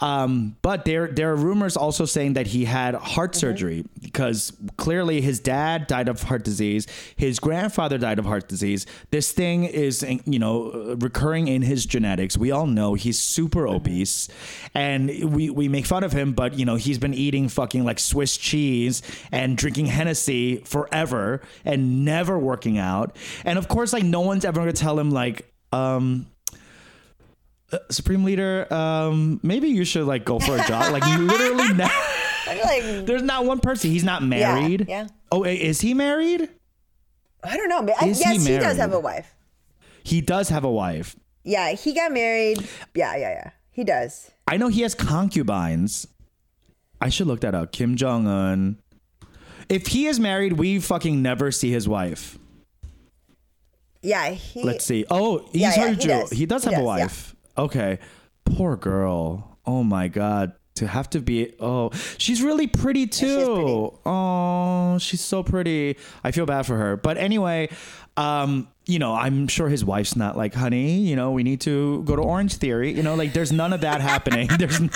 Um, but there there are rumors also saying that he had heart surgery because clearly his dad died of heart disease, his grandfather died of heart disease. This thing is you know recurring in his genetics. We all know he's super obese, and we we make fun of him, but you know he's been eating fucking like Swiss cheese and drinking Hennessy forever and never working out. And of course, like no one's ever gonna tell him like um Supreme Leader, um, maybe you should like go for a job. Like you literally, <laughs> like there's not one person. He's not married. yeah. yeah. Oh, is he married? I don't know. I, Is he yes, he, does have a wife. He does have a wife. Yeah, he got married. Yeah, yeah, yeah. He does. I know he has concubines. I should look that up. Kim Jong Un. If he is married, we fucking never see his wife. Yeah, he. Let's see. Oh, he's Yeah, yeah, her he does. He does have a does, yeah. wife. Okay. Poor girl. Oh my god. To have to be oh, she's really pretty too. pretty. Oh, she's so pretty. I feel bad for her. But anyway, um, you know, I'm sure his wife's not like, honey, you know, we need to go to Orange Theory. You know, like there's none of that happening. <laughs> There's no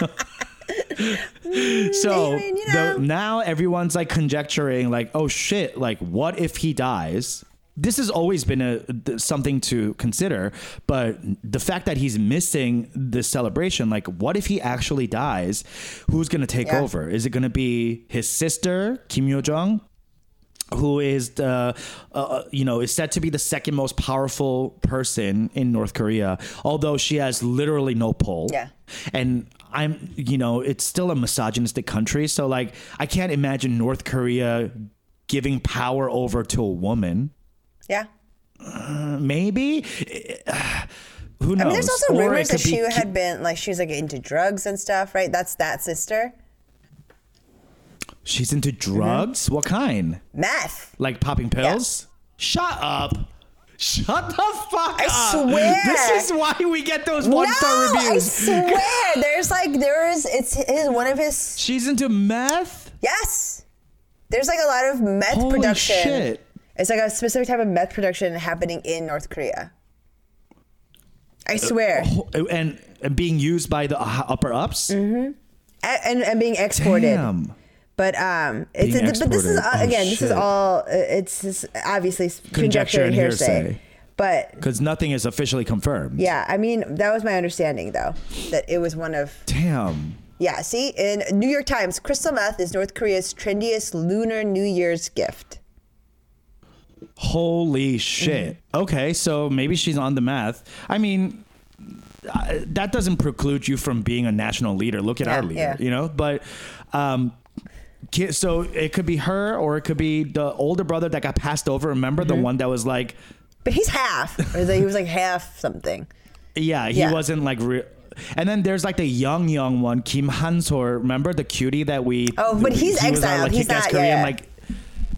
<laughs> so I mean, you the, now everyone's like conjecturing like oh shit like what if he dies this has always been a something to consider but the fact that he's missing this celebration like what if he actually dies who's going to take Yeah. over is it going to be his sister kim yo-jong who is the uh, you know is said to be the second most powerful person in North Korea, although she has literally no pull. Yeah. And I'm you know it's still a misogynistic country, so like I can't imagine North Korea giving power over to a woman. Yeah. Uh, maybe. Uh, who knows? I mean, there's also Or rumors that could be she had been like she was like into drugs and stuff, right? That's that sister. She's into mm-hmm. drugs. What kind? Meth. Like popping pills? Shut up. Shut the fuck I up. swear. This is why we get those one star no, I swear. <laughs> There's like there is it's his one of his She's into meth? yes. There's like a lot of meth Holy production. shit. It's like a specific type of meth production happening in North Korea. I swear. And, and being used by the uh, upper ups? A- and, and being exported. Damn. But um, it's Being but this is uh, Oh, again, this is all uh, it's just obviously conjecture and hearsay. hearsay. But Because nothing is officially confirmed. yeah, I mean that was my understanding though that it was one of Damn. yeah. See, in New York Times, crystal meth is North Korea's trendiest lunar New Year's gift. Holy shit. Mm-hmm. Okay, so maybe she's on the math. I mean, uh, that doesn't preclude you from being a national leader. Look at Yeah, our leader, yeah. you know? But um so it could be her or it could be the older brother that got passed over. Remember Mm-hmm. the one that was like But he's half, or he was like half something. yeah, he Yeah. wasn't like real and then there's like the young, young one, Kim Hansol. Remember the cutie that we? Oh, but he's he exiled. like, He's not- yeah, Korean, yeah. like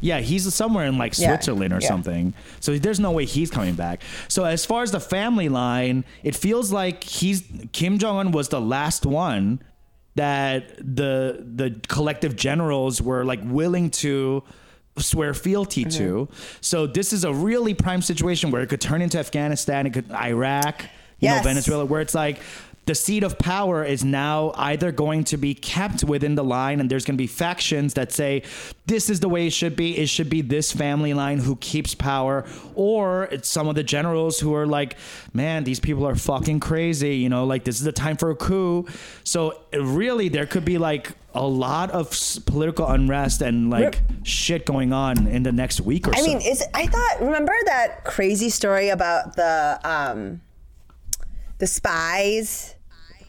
Yeah, he's somewhere in like Yeah, Switzerland or yeah. something. So there's no way he's coming back. So as far as the family line, it feels like he's Kim Jong Un was the last one that the the collective generals were like willing to swear fealty to. Mm-hmm. So this is a really prime situation where it could turn into Afghanistan, it could Iraq, you Yes. know, Venezuela, where it's like the seat of power is now either going to be kept within the line and there's going to be factions that say this is the way it should be. It should be this family line who keeps power. Or it's some of the generals who are like man these people are fucking crazy you know like this is the time for a coup. So really there could be like a lot of political unrest and like shit going on in the next week or I so. I mean, is I thought remember that crazy story about the um the spies?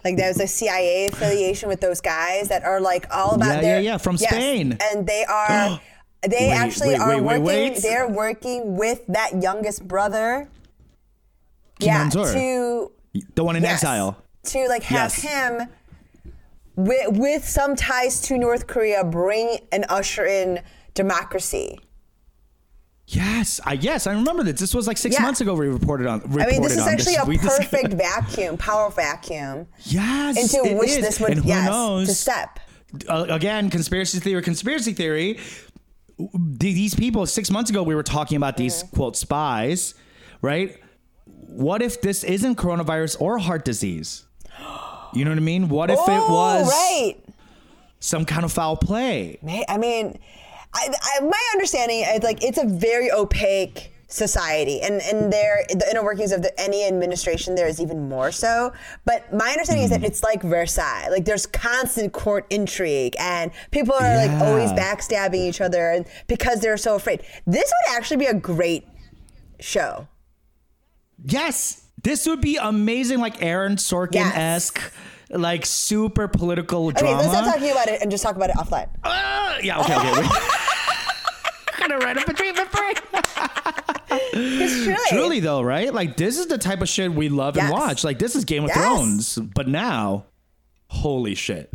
Like there was a CIA affiliation with those guys that are like all about Yeah, their yeah, yeah, from Yes, Spain. and they are <gasps> they Wait, actually wait, are wait, working. They're working with that youngest brother. Kim yeah, to the one in yes, exile to like have Yes. him with, with some ties to North Korea bring and usher in democracy. Yes I yes I remember this this was like six Yeah. months ago we reported on reported I mean, this is actually a We just- perfect <laughs> vacuum, power vacuum, Yes, into it which is. this would and who yes knows? to step. Uh, again, conspiracy theory, conspiracy theory. These people six months ago we were talking about these Mm-hmm. quote spies, right? What if this isn't coronavirus or heart disease? You know what I mean? What if it oh, was right. some kind of foul play? I mean, I, I, my understanding is like it's a very opaque society, and and there the inner workings of the, any administration there is even more so. But my understanding is Hmm. that it's like Versailles. Like there's constant court intrigue, and people are like always backstabbing each other, and because they're so afraid. This would actually be a great show. Yes. This would be amazing, like Aaron Sorkin esque, like super political Okay, drama. let's stop talking about it and just talk about it offline. Uh, yeah, okay, okay. Wait. <laughs> Gonna write up a treatment for It's truly. Truly though, right? Like this is the type of shit we love and watch. Like this is Game of Yes. Thrones, but now, holy shit.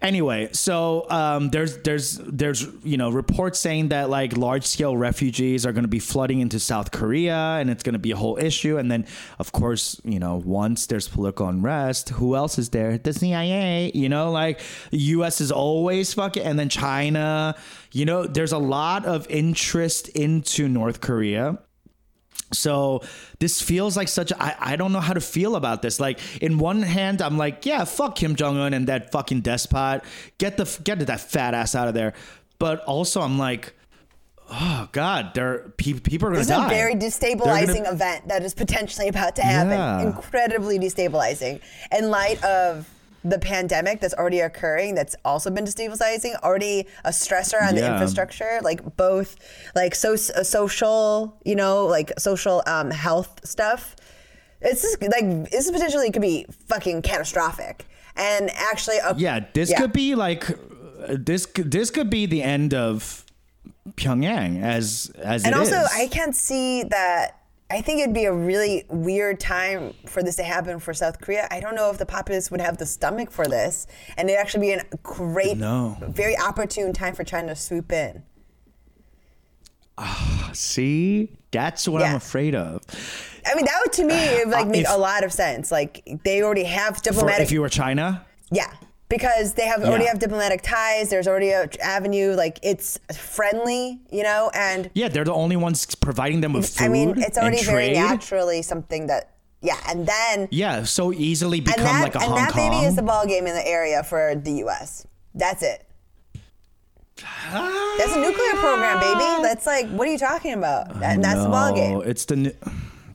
Anyway, so um, there's there's there's you know reports saying that like large scale refugees are going to be flooding into South Korea, and it's going to be a whole issue. And then of course you know once there's political unrest, who else is there? The CIA. You know, like U.S. is always fucking, and then China. You know, there's a lot of interest into North Korea. So this feels like such a, I, I don't know how to feel about this. Like in one hand, I'm like, yeah, fuck Kim Jong Un and that fucking despot. Get the get that fat ass out of there. But also, I'm like, oh god, there pe- people are This is die. a very destabilizing gonna- event that is potentially about to happen. Yeah. Incredibly destabilizing. In light of the pandemic that's already occurring, that's also been destabilizing, already a stressor on the infrastructure, like both like so, social, you know, like social um, health stuff. It's just, like this potentially could be fucking catastrophic. And actually, uh, Yeah, this could be like this. could- This could be the end of Pyongyang as as and also is. I can't see that. I think it'd be a really weird time for this to happen for South Korea. I don't know if the populace would have the stomach for this, and it'd actually be a great, No. very opportune time for China to swoop in. See, that's what I'm afraid of. I mean, that would to me <sighs> would, like Uh, make if- a lot of sense. Like they already have diplomatic, if you were China, yeah, because they have already have diplomatic ties. There's already a avenue. Like it's friendly, you know, and yeah, they're the only ones providing them with food. I mean, it's already very naturally something that, yeah, and then Yeah, so easily become that, like a and that Kong. baby is the ball game in the area for the U.S. That's it. That's a nuclear program, baby. That's like, what are you talking about? That, that's the ball game. It's the. n-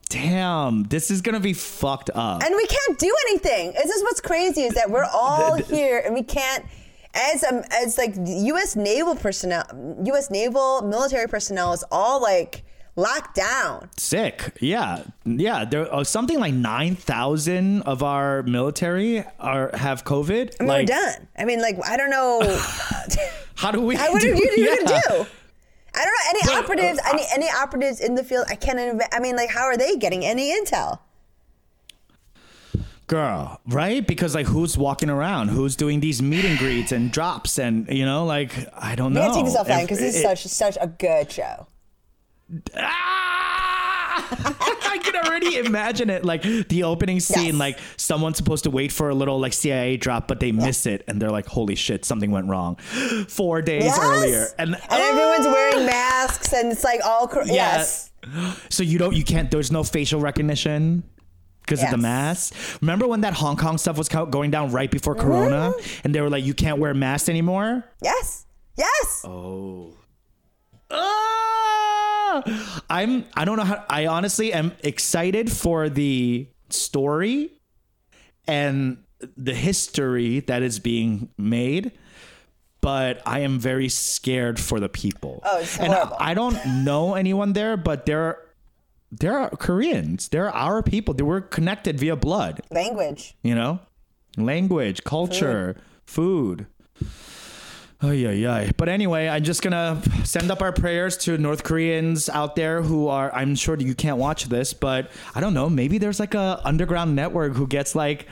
Damn, this is gonna be fucked up. And we can't do anything. This is what's crazy is that we're all <laughs> here and we can't. As um, as like U.S. naval personnel, U.S. naval military personnel is all like locked down. Sick. Yeah, yeah. There are something like nine thousand of our military are have COVID. I mean, like, we're done. I mean, like I don't know. <laughs> how do we? I what do, do you, you <laughs> yeah. can do? I don't know any But, uh, operatives. any any operatives in the field? I can't. I mean, like, how are they getting any intel? girl right because like who's walking around who's doing these meet and greets and drops and you know like i don't We know gotta take this offline because this is it- such such a good show. Ah! <laughs> I can already imagine it. Like the opening scene, Yes. like someone's supposed to wait for a little like CIA drop, but they miss it, and they're like, "Holy shit, something went wrong." <gasps> Four days Yes! earlier, and, and everyone's Ah! wearing masks, and it's like all cor- yes. So you don't, you can't. There's no facial recognition because of the Yes. mask. Remember when that Hong Kong stuff was going down right before Corona, Mm-hmm. and they were like, "You can't wear masks anymore." Yes. Yes. Oh. Ah! <laughs> I'm I don't know how I honestly am excited for the story and the history that is being made but I am very scared for the people. Oh, it's and I, horrible. I don't know <laughs> anyone there, but they're they're Koreans. They're our people. They were connected via blood Language. you know language culture food Oh yeah, yeah. But anyway, I'm just gonna send up our prayers to North Koreans out there who are. I'm sure you can't watch this, but I don't know. Maybe there's like a underground network who gets like,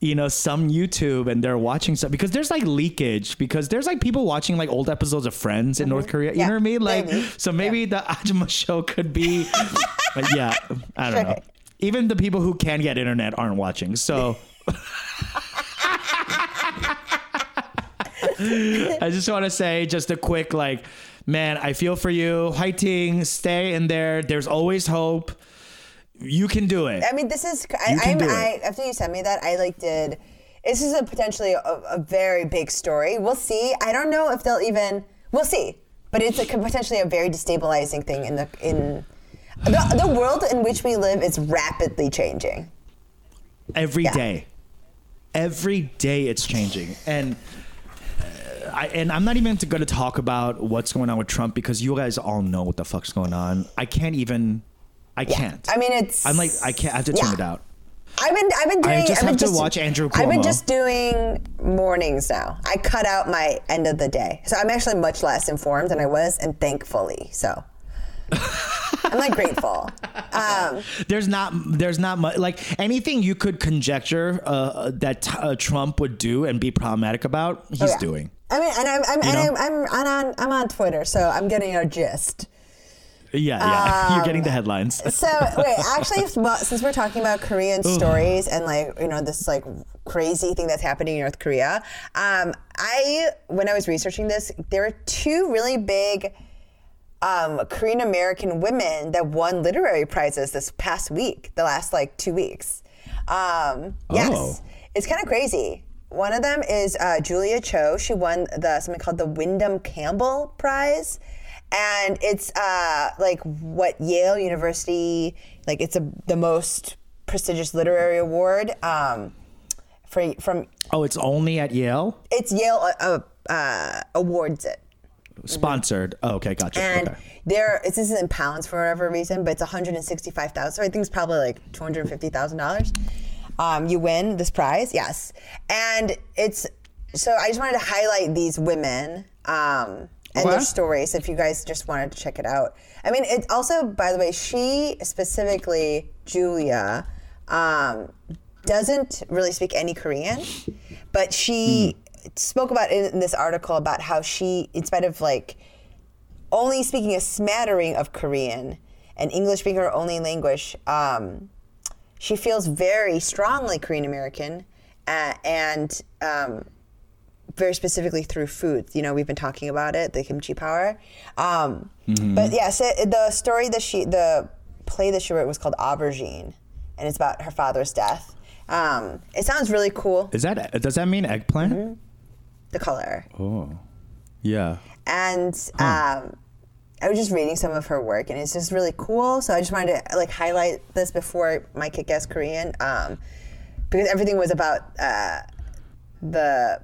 you know, some YouTube and they're watching stuff because there's like leakage because there's like people watching like old episodes of Friends in North mm-hmm. Korea. You Yeah, know what I mean? Like, maybe. so maybe the <laughs> Ajima show could be. <laughs> but yeah, I don't know. Even the people who can get internet aren't watching. So. <laughs> <laughs> I just want to say just a quick like, man, I feel for you. Fighting, stay in there. There's always hope. You can do it. I mean, this is. I, I'm. I after you sent me that, I like did. This is a potentially a, a very big story. We'll see. I don't know if they'll even. We'll see. But it's a, potentially a very destabilizing thing in the in the, the world in which we live is rapidly changing. Every Yeah. day, every day it's changing, and I and I'm not even going to talk about what's going on with Trump because you guys all know what the fuck's going on. I can't even. I can't. I mean, it's. I'm like I can't. I have to Yeah. it out. I've been I've been doing. I just I've been have to watch Andrew Cuomo. I've been just doing mornings now. I cut out my end of the day, so I'm actually much less informed than I was, and thankfully so. I'm like grateful. <laughs> Um, There's not there's not much like anything you could conjecture uh, that uh, Trump would do and be problematic about. He's oh, yeah. doing. I mean, and I'm I'm, You and know? I'm, I'm, I'm on I'm on Twitter, so I'm getting a gist. Yeah, yeah. Um, <laughs> You're getting the headlines. <laughs> So wait, actually, since we're talking about Korean stories and like you know this like crazy thing that's happening in North Korea, um, I when I was researching this, there were two really big um, Korean American women that won literary prizes this past week, the last like two weeks. Um, yes, Oh. it's kind of crazy. One of them is uh, Julia Cho. She won the something called the Windham-Campbell Prize, and it's uh, like what Yale University like. It's a, the most prestigious literary award um, for from. Oh, it's only at Yale. It's Yale uh, uh, uh, awards it. Sponsored. Oh, okay, gotcha. And okay. there, it's this is in pounds for whatever reason, but it's 165,000. So I think it's probably like 250,000 dollars. Um, you win this prize, yes. And it's so I just wanted to highlight these women um, and their stories. If you guys just wanted to check it out, I mean, it also, by the way, she specifically Julia um, doesn't really speak any Korean, but she spoke about in, in this article about how she, in spite of like only speaking a smattering of Korean and English being her only language, um, she feels very strongly Korean American uh, and um, very specifically through food. You know, we've been talking about it, the kimchi power. Um, But yes, it, the story that she, the play that she wrote was called Aubergine, and it's about her father's death. Um, it sounds really cool. Is that does that mean eggplant? The color. Oh, yeah. and um, I was just reading some of her work, and it's just really cool. So I just wanted to like highlight this before my kick ass Korean, um, because everything was about uh, the,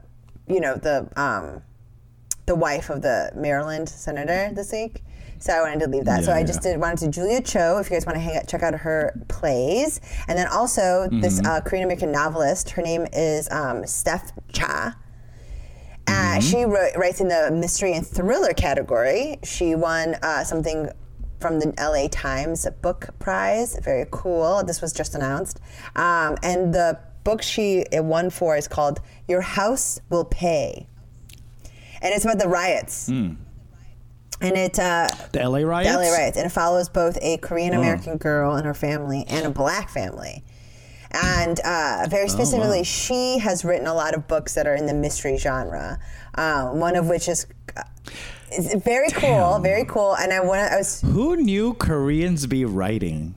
you know, the um, the wife of the Maryland senator this week. So I wanted to leave that. so Yeah, I just yeah. did wanted to Julia Cho. If you guys want to hang out, check out her plays, and then also this uh, Korean American novelist. Her name is um, Steph Cha. Uh, she wrote, writes in the mystery and thriller category. She won uh, something from the LA Times Book Prize. Very cool. This was just announced. Um, and the book she won for is called Your House Will Pay. And it's about the riots. And it, uh, The LA riots. the LA riots. And it follows both a Korean American girl and her family and a black family. And uh, very specifically, she has written a lot of books that are in the mystery genre. Um, one of which is, uh, is very cool, very cool. And I want I was Who knew Koreans be writing?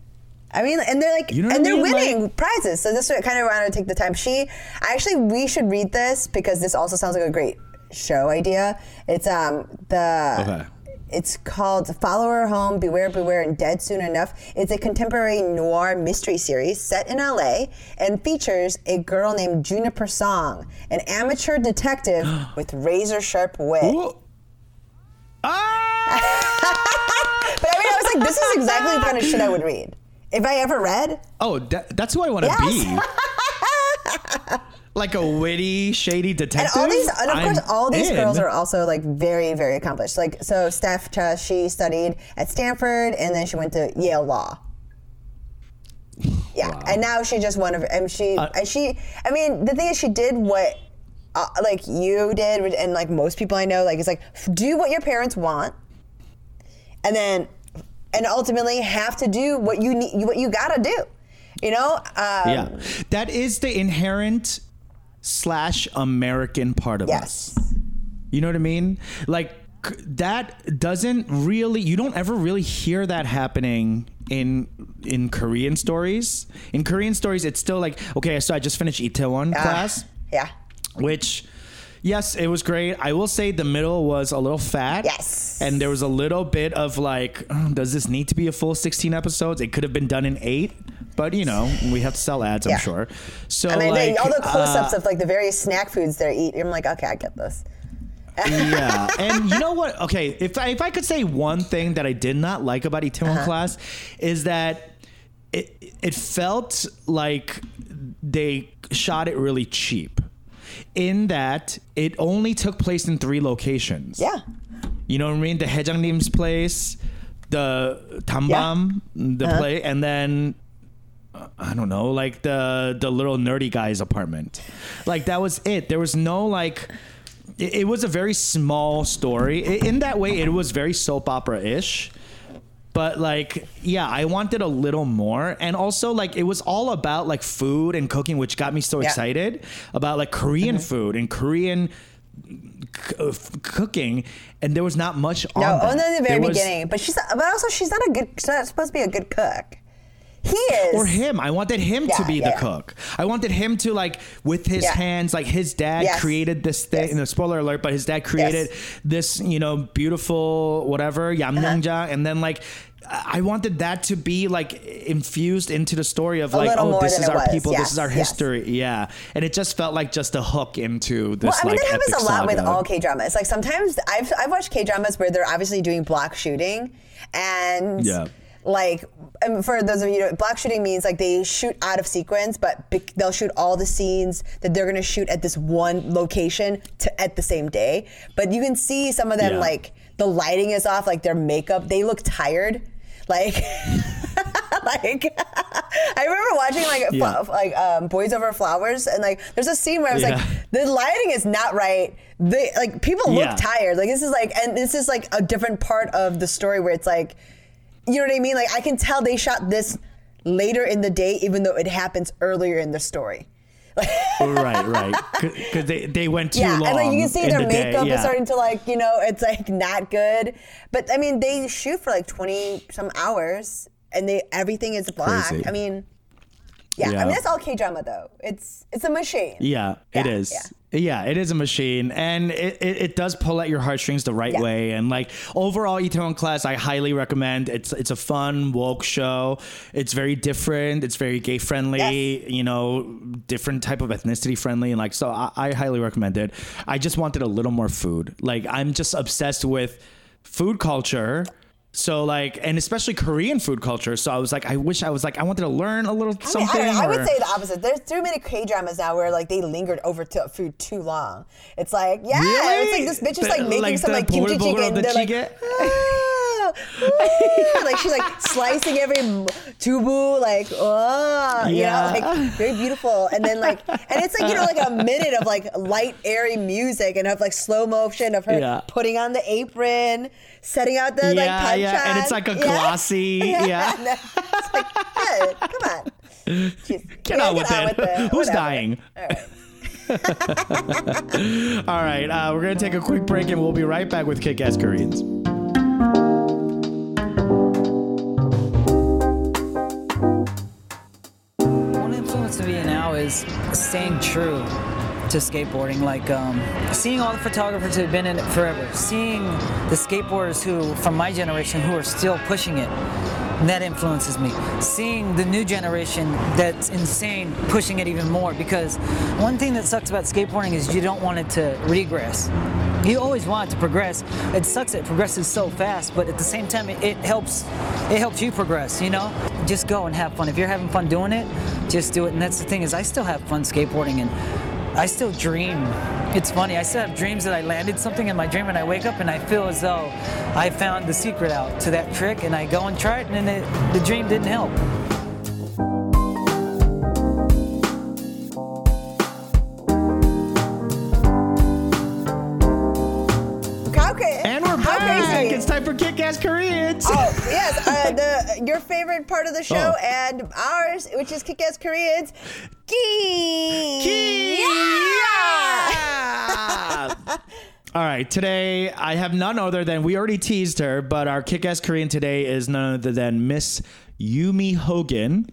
I mean, and they're like, You know and they're mean? winning prizes. So this is kind of wanted to take the time. She, actually, we should read this because this also sounds like a great show idea. It's um the. Okay. It's called Follow Her Home, Beware, Beware, and Dead Soon Enough. It's a contemporary noir mystery series set in LA and features a girl named Juniper Song, an amateur detective <gasps> with razor sharp wit. Ooh. Ah! <laughs> But I mean, I was like, this is exactly the kind of shit I would read. If I ever read, oh, that, that's who I want to Yes. be. <laughs> like a witty, shady detective. And all these, and of I'm course, all these in. girls are also like very, very accomplished. Like, so Steph Cha, she studied at Stanford, and then she went to Yale Law. Yeah, and now she just one of, and she, Uh, and she, I mean, the thing is, she did what, uh, like you did, and like most people I know, like it's like do what your parents want, and then, and ultimately have to do what you need, what you gotta do, you know? Um, Yeah, that is the inherent slash American part of Yes. us. You know what I mean? Like that doesn't really. You don't ever really hear that happening in in Korean stories. In Korean stories, it's still like okay. So I just finished Itaewon Ah, class, Yeah. which. Yes, it was great. I will say the middle was a little fat. Yes. And there was a little bit of like, "Oh, does this need to be a full 16 episodes? It could have been done in eight, but you know, we have to sell ads, I'm sure. So I mean, like, all the close-ups uh, of like the various snack foods they eat. I'm like, okay, I get this. yeah, <laughs> and you know what? Okay, if I, if I could say one thing that I did not like about Itaewon Uh-huh. class is that it it felt like they shot it really cheap in that it only took place in three locations. Yeah. You know what I mean? The Hejang님's place, the DanBam, the Uh-huh. play, and then uh, I don't know, like the the little nerdy guy's apartment. Like that was it. There was no like. It, it was a very small story. In that way, it was very soap opera ish. But like, yeah, I wanted a little more, and also like it was all about like food and cooking, which got me so Yeah. excited about like Korean Mm-hmm. food and Korean c- uh, cooking, and there was not much on. No, that. only in the very There was- beginning. But she's, but also she's not a good. She's not supposed to be a good cook. He is. or him. I wanted him to be yeah, the yeah. cook. I wanted him to like with his Yeah. hands, like his dad Yes. created this thing. Yes. You know, spoiler alert, but his dad created this, you know, beautiful whatever Uh-huh. yamnangja, and then like. I wanted that to be like infused into the story of A like, oh, this is our was. people, Yes, this is our yes. history, yeah. And it just felt like just a hook into this Well, I mean, like that happens a lot with all K dramas. Like sometimes I've I've watched K dramas where they're obviously doing block shooting, and Yeah. like for those of you, know, block shooting means like they shoot out of sequence, but bec- they'll shoot all the scenes that they're gonna shoot at this one location to, at the same day. But you can see some of them Yeah. like the lighting is off, like their makeup, they look tired. Like, <laughs> like I remember watching like Yeah. fl- like um, Boys Over Flowers, and like there's a scene where I was Yeah. like, the lighting is not right. They like people look Yeah. tired. Like this is like, and this is like a different part of the story where it's like, you know what I mean? Like I can tell they shot this later in the day, even though it happens earlier in the story. <laughs> Oh, right, right, because they, they went too yeah, long. and like you can see their the makeup yeah. is starting to like, you know, it's like not good. But I mean, they shoot for like twenty some hours, and they everything is black. Crazy. I mean, yeah, I Yeah. mean that's all K drama though. It's it's a machine. Yeah, it Yeah, is. yeah. Yeah. it is a machine, and it, it, it does pull at your heartstrings the right way. And like overall, Itaewon Class, I highly recommend. It's it's a fun woke show. It's very different. It's very gay friendly. Yes. You know, different type of ethnicity friendly, and like so, I, I highly recommend it. I just wanted a little more food. Like I'm just obsessed with food culture. So like, and especially Korean food culture. So I was like, I wish I was like, I wanted to learn a little I, mean, I, something. I would say the opposite. There's too many K dramas now where like they lingered over to food too long. It's like, yeah, it's like this bitch is like making like some like kimchi chicken. de They're like? "Ah, <laughs> ah," like she's like slicing every tubu, like oh, Yeah. you know, like very beautiful. And then like, and it's like you know like a minute of like light airy music and of like slow motion of her Yeah. putting on the apron, setting out the like Yeah, yeah, and it's like a glossy- <laughs> yeah. and then it's like, hey, come on. Jeez. <laughs> Get Yeah, on with it. <laughs> Who's whatever. dying? All right. All right, uh, we're gonna take a quick break and we'll be right back with Kick Ass Koreans. One influence to me now is staying true to skateboarding. Like um, seeing all the photographers who've been in it forever, seeing the skateboarders who, from my generation, who are still pushing it. That influences me. Seeing the new generation that's insane pushing it even more because one thing that sucks about skateboarding is you don't want it to regress. You always want it to progress. It sucks it progresses so fast, but at the same time, it, it helps. It helps you progress. You know, just go and have fun. If you're having fun doing it, just do it. And that's the thing is, I still have fun skateboarding, and I still dream. It's funny. I still have dreams that I landed something in my dream, and I wake up and I feel as though I found the secret out to that trick, and I go and try it, and then it, the dream didn't help. How cra- And we're how back. crazy. It's time for Kick Ass Koreans. Oh yes, uh, the <laughs> your favorite part of the show Oh. and ours, which is Kick-Ass Koreans, Key. All right, today I have none other than we already teased her, but our kick-ass Korean today is none other than Miss Yumi Hogan.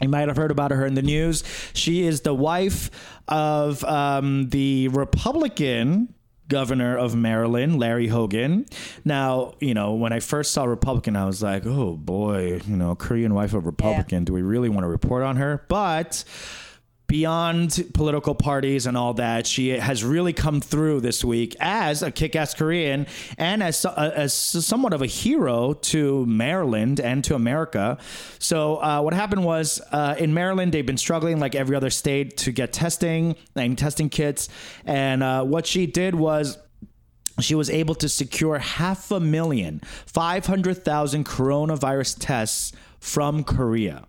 You might have heard about her in the news. She is the wife of um, the Republican governor of Maryland, Larry Hogan. Now, you know, when I first saw Republican, I was like, oh boy, you know, Korean wife of Republican. Do we really want to report on her? But beyond political parties and all that, she has really come through this week as a kick-ass Korean and as uh, as somewhat of a hero to Maryland and to America. So uh, what happened was uh, in Maryland they've been struggling like every other state to get testing and testing kits, and uh, what she did was she was able to secure half a million, 500,000 coronavirus tests from Korea.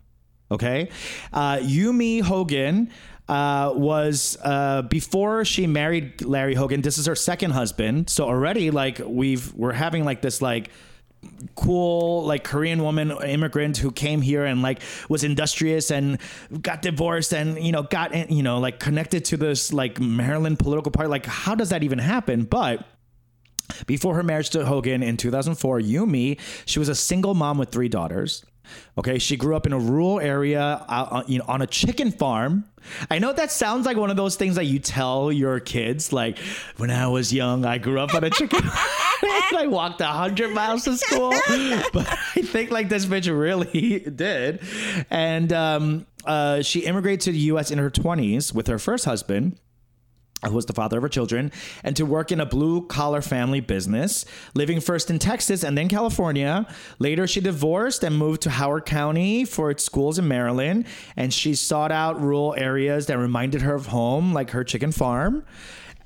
Okay. Uh, Yumi Hogan uh, was uh, before she married Larry Hogan. This is her second husband. So already, like, we've, we're having like this, like, cool like korean woman immigrant who came here and like was industrious and got divorced and you know got you know like connected to this like maryland political party like how does that even happen but before her marriage to Hogan in 2004, Yumi, she was a single mom with three daughters. Okay, she grew up in a rural area, uh, uh, you know, on a chicken farm. I know that sounds like one of those things that you tell your kids, like when I was young, I grew up on a chicken. farm. <laughs> I walked hundred miles to school, <laughs> but I think like this bitch really <laughs> did. And um, uh, she immigrated to the U.S. in her twenties with her first husband who was the father of her children, and to work in a blue collar family business, living first in Texas and then California. Later, she divorced and moved to Howard County for its schools in Maryland, and she sought out rural areas that reminded her of home, like her chicken farm.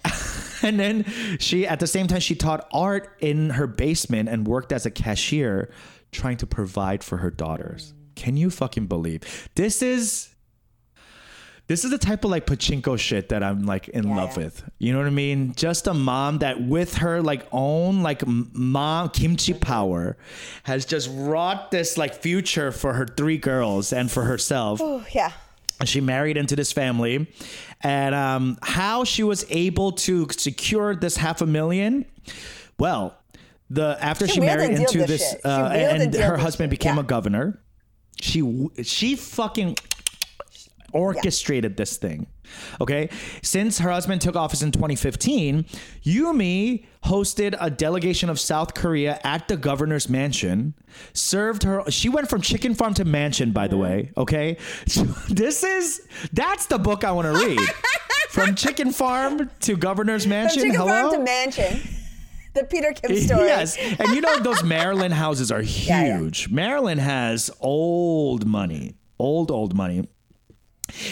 <laughs> and then she, at the same time, she taught art in her basement and worked as a cashier, trying to provide for her daughters. Can you fucking believe this is this is the type of like pachinko shit that I'm like in Yeah, love yeah. with. You know what I mean? Just a mom that with her like own like mom kimchi power has just wrought this like future for her three girls and for herself. Oh, yeah. And she married into this family and um, how she was able to secure this half a million well the after She she, married into this this uh, and and her husband shit. became Yeah. a governor she she fucking orchestrated this thing. Okay. Since her husband took office in 2015, Yumi hosted a delegation of South Korea at the governor's mansion. Served her. She went from chicken farm to mansion, by the way. Okay. So <laughs> this is that's the book I want to read. <laughs> from chicken farm to governor's mansion. From chicken Hello. farm to mansion. The Peter Kim <laughs> story. Yes, and you know those Maryland houses are yeah. huge. Maryland has old money, old old money.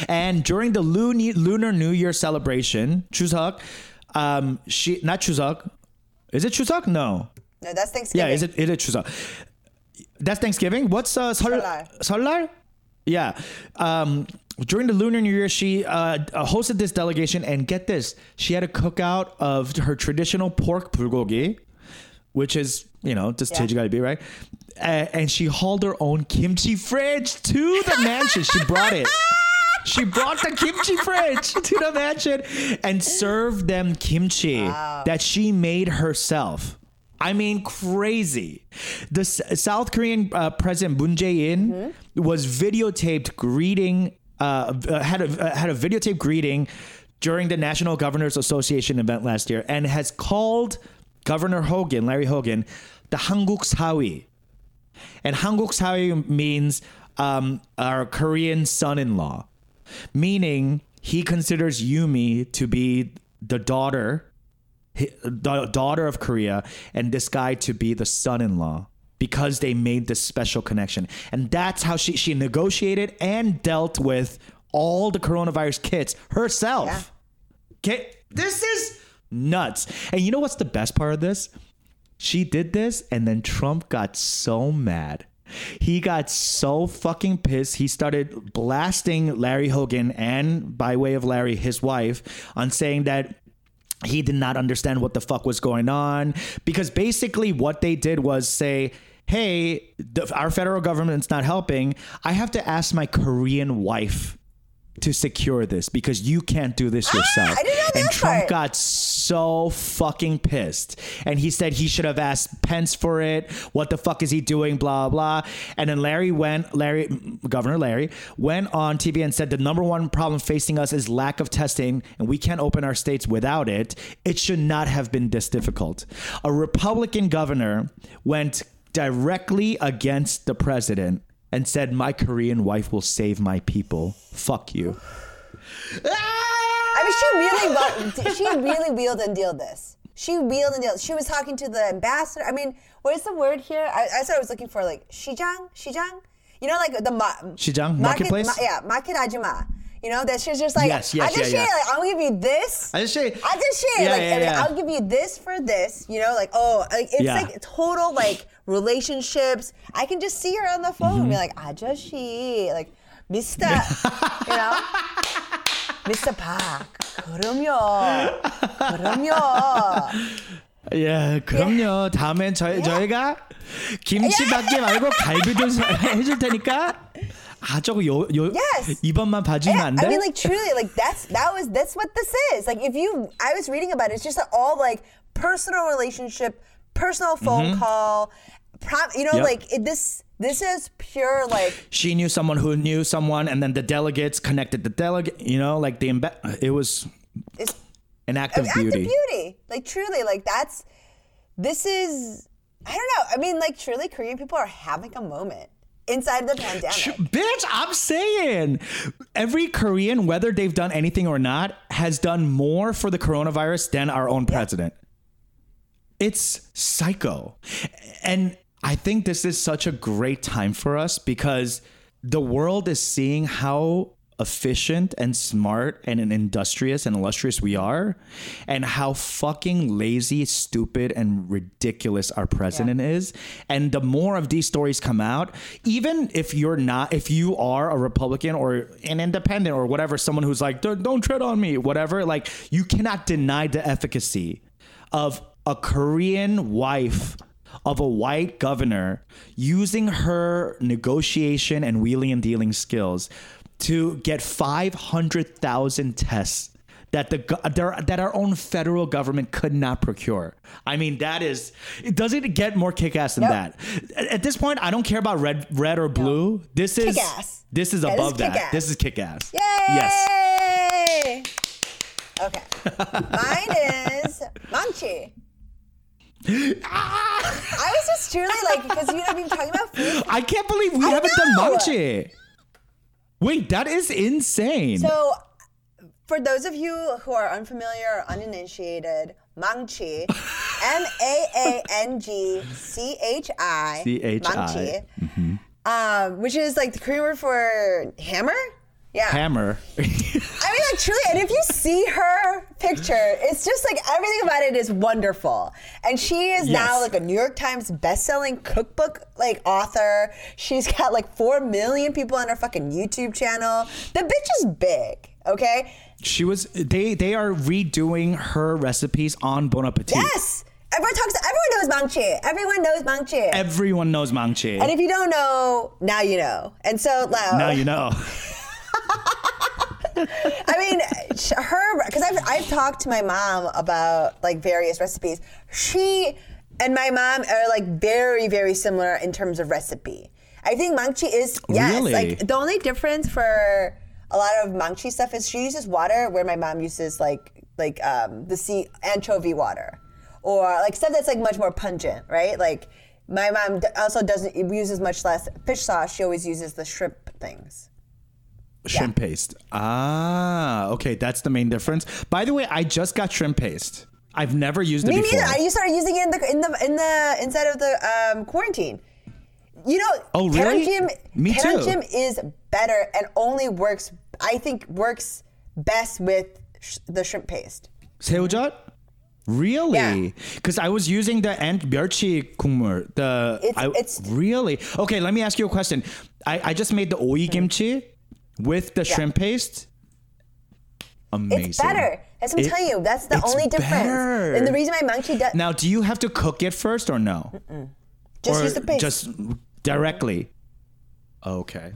And during the Lunar, Lunar New Year celebration, Chuseok, um, she not Chuseok, is it Chuseok? No, No, that's Thanksgiving. yeah, is it is it Chuseok? That's Thanksgiving. What's uh, Sol- Solar. Solar? Yeah. Um, during the Lunar New Year, she uh, uh, hosted this delegation, and get this, she had a cookout of her traditional pork bulgogi, which is you know just Yeah. yeah. be right. And she hauled her own kimchi fridge to the mansion. She brought it. <laughs> She brought the kimchi fridge to the mansion and served them kimchi that she made herself. I mean, crazy. The S- South Korean uh, President Moon Jae-in was videotaped greeting, uh, uh, had a uh, had a videotape greeting during the National Governors Association event last year, and has called Governor Hogan, Larry Hogan, the Hanguk Sawi. And Hanguk Sawi means um, our Korean son-in-law, meaning he considers Yumi to be the daughter, the daughter of Korea, and this guy to be the son-in-law because they made this special connection. And that's how she she negotiated and dealt with all the coronavirus kits herself. Okay, this is nuts. And you know what's the best part of this? She did this, and then Trump got so mad. He got so fucking pissed. He started blasting Larry Hogan and, by way of Larry, his wife, on saying that he did not understand what the fuck was going on. Because basically, what they did was say, hey, the, our federal government's not helping. I have to ask my Korean wife to secure this because you can't do this ah, yourself. I didn't know and Trump part. got so fucking pissed. And he said he should have asked Pence for it. What the fuck is he doing? Blah, blah. And then Larry went, Larry, Governor Larry, went on TV and said the number one problem facing us is lack of testing and we can't open our states without it. It should not have been this difficult. A Republican governor went directly against the president and said, My Korean wife will save my people. Fuck you. Ah! I mean, she really, <laughs> she really wheeled and dealed this. She wheeled and dealt. She was talking to the ambassador. I mean, what is the word here? I, I thought I was looking for like Shijang, Shijang. You know, like the ma- Shijang marketplace. Ma- yeah, market ajima. You know, that she's just like, yes, yes, I just yeah. Yeah. Like, I'll give you this. I just shit. I did shit. Yeah, like, yeah, yeah. I'll give you this for this. You know, like, oh, like, it's yeah. like total like relationships. I can just see her on the phone mm-hmm. and be mm-hmm. like, I just she, like, Mister. <laughs> you know? Mr. Park. 그럼요, 그럼요. 예, 그럼요. 다음엔 저희 저희가 김치밖에 말고 갈비도 해줄 테니까 아 저거 요, 요 Yes. 이번만 봐주면 Yeah, 안 돼? I mean, like truly, like that's that was that's what this is. Like if you, I was reading about it. It's just all like personal relationship, personal phone call. Prom, you know, Mm-hmm. Yep. like it, this. This is pure like she knew someone who knew someone, and then the delegates connected the delegate. You know, like the imba- it was it's an act of beauty. act of beauty. Like truly, like that's. This is. I don't know. I mean, like truly, Korean people are having a moment inside the pandemic. Bitch, I'm saying every Korean, whether they've done anything or not, has done more for the coronavirus than our own president. It's psycho. And I think this is such a great time for us because the world is seeing how efficient and smart and industrious and illustrious we are and how fucking lazy stupid and ridiculous our president is. And the more of these stories come out even if you're not if you are a republican or an independent or whatever someone who's like don't, don't tread on me whatever like you cannot deny the efficacy of a korean wife of a white governor using her negotiation and wheeling and dealing skills to get 500,000 tests that the that our own federal government could not procure. I mean, that is does it get more kick-ass than Nope. that? At- this point, I don't care about red red or blue. This is Kick-ass. This is Yeah, this above is that. This is kick-ass. Yay! Yes. Okay. <laughs> Mine is Maangchi. I was just truly like because you know we've been talking about food. <laughs> I can't believe we I haven't done know. Maangchi. Wait, that is insane. So, for those of you who are unfamiliar or uninitiated, Maangchi, <laughs> M A A N G C H I, C-H-I. Maangchi, um, which is like the Korean word for hammer. Yeah. Hammer. <laughs> I mean, like truly, and if you see her picture, it's just like everything about it is wonderful. And she is now like a New York Times best-selling cookbook like author. She's got like four million people on her fucking YouTube channel. The bitch is big. Okay. she was they they are redoing her recipes on Bon Appetit. Yes. Everyone talks. Everyone knows Maangchi. Everyone knows Maangchi. Everyone knows Maangchi. and if you don't know, now you know. And so, like, now you know. <laughs> I mean, her because I've I've talked to my mom about like various recipes. She and my mom are like very very similar in terms of recipe. I think maangchi is yes, Really? like the only difference for a lot of maangchi stuff is she uses water where my mom uses like like um, the sea anchovy water or like stuff that's like much more pungent, right? Like my mom also doesn't uses much less fish sauce. She always uses the shrimp things. shrimp paste. Ah, okay, that's the main difference. By the way, I just got shrimp paste. I've never used it Me before. neither. I started using it in the in the in the inside of the um, quarantine. You know, Oh, really? Jim, Me too. Jim is better and only works. I think works best with sh- the shrimp paste. 새우젓? Really? Because I was using the ant 멸치 국물. The It's- I, it's- really okay. Let me ask you a question. I, I just made the oyi kimchi with the shrimp paste. Amazing. It's better. That's what I'm telling you. That's the only difference. better. And the reason my monkey does Now, do you have to cook it first or no? just or use the paste. Just directly. Okay.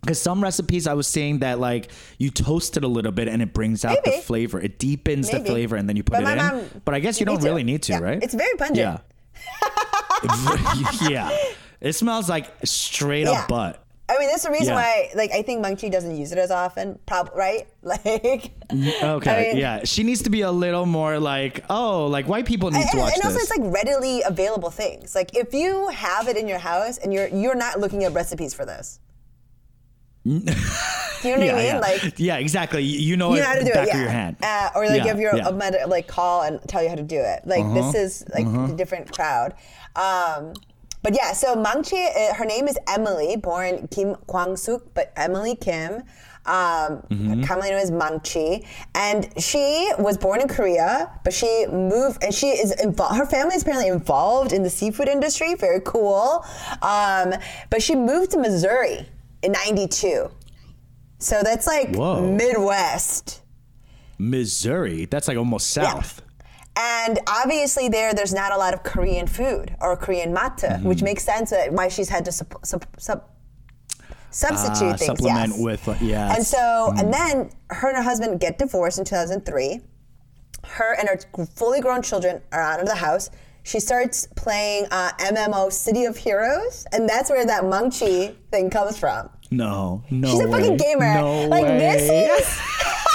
Because some recipes I was seeing that like you toast it a little bit and it brings out the Maybe. flavor. It deepens Maybe. the flavor and then you put But it in. mom- but I guess you you don't need really need to, Yeah. right? It's very pungent. Yeah. <laughs> <laughs> <laughs> yeah. It smells like straight Yeah. up butt. I mean, that's the reason Yeah. why. Like, I think Maangchi doesn't use it as often. Probably right. <laughs> Like, Okay. I mean- yeah. She needs to be a little more like, oh, like white people need and, to watch it. and also this. it's like readily available things. Like if you have it in your house and you're you're not looking at recipes for this. Do you know what <laughs> I yeah, mean? yeah. Like yeah, exactly. You know, you know how to do back it, yeah. your hand. Uh, or like Yeah, if you're yeah. Uh-huh. a med- like call and tell you how to do it. Like this is like a different crowd. Um, but yeah, so Maangchi, uh, her name is Emily, born Kim Kwang Suk, but Emily Kim. Um, Mm-hmm. commonly known as Maangchi, and she was born in Korea, but she moved, and she is involved. Her family is apparently involved in the seafood industry. Very cool. Um, but she moved to Missouri in '92, so that's like Whoa. Midwest. Missouri. That's like almost south. And obviously, there, there's not a lot of Korean food or Korean matte, Mm-hmm. which makes sense why she's had to sup, sup, sup, substitute Ah, things. supplement yes. with, uh, yes. And so, and then her and her husband get divorced in 2003. Her and her fully grown children are out of the house. She starts playing uh, MMO City of Heroes, and that's where that Maangchi thing comes from. No, no. She's a fucking gamer. No like way. this is <laughs>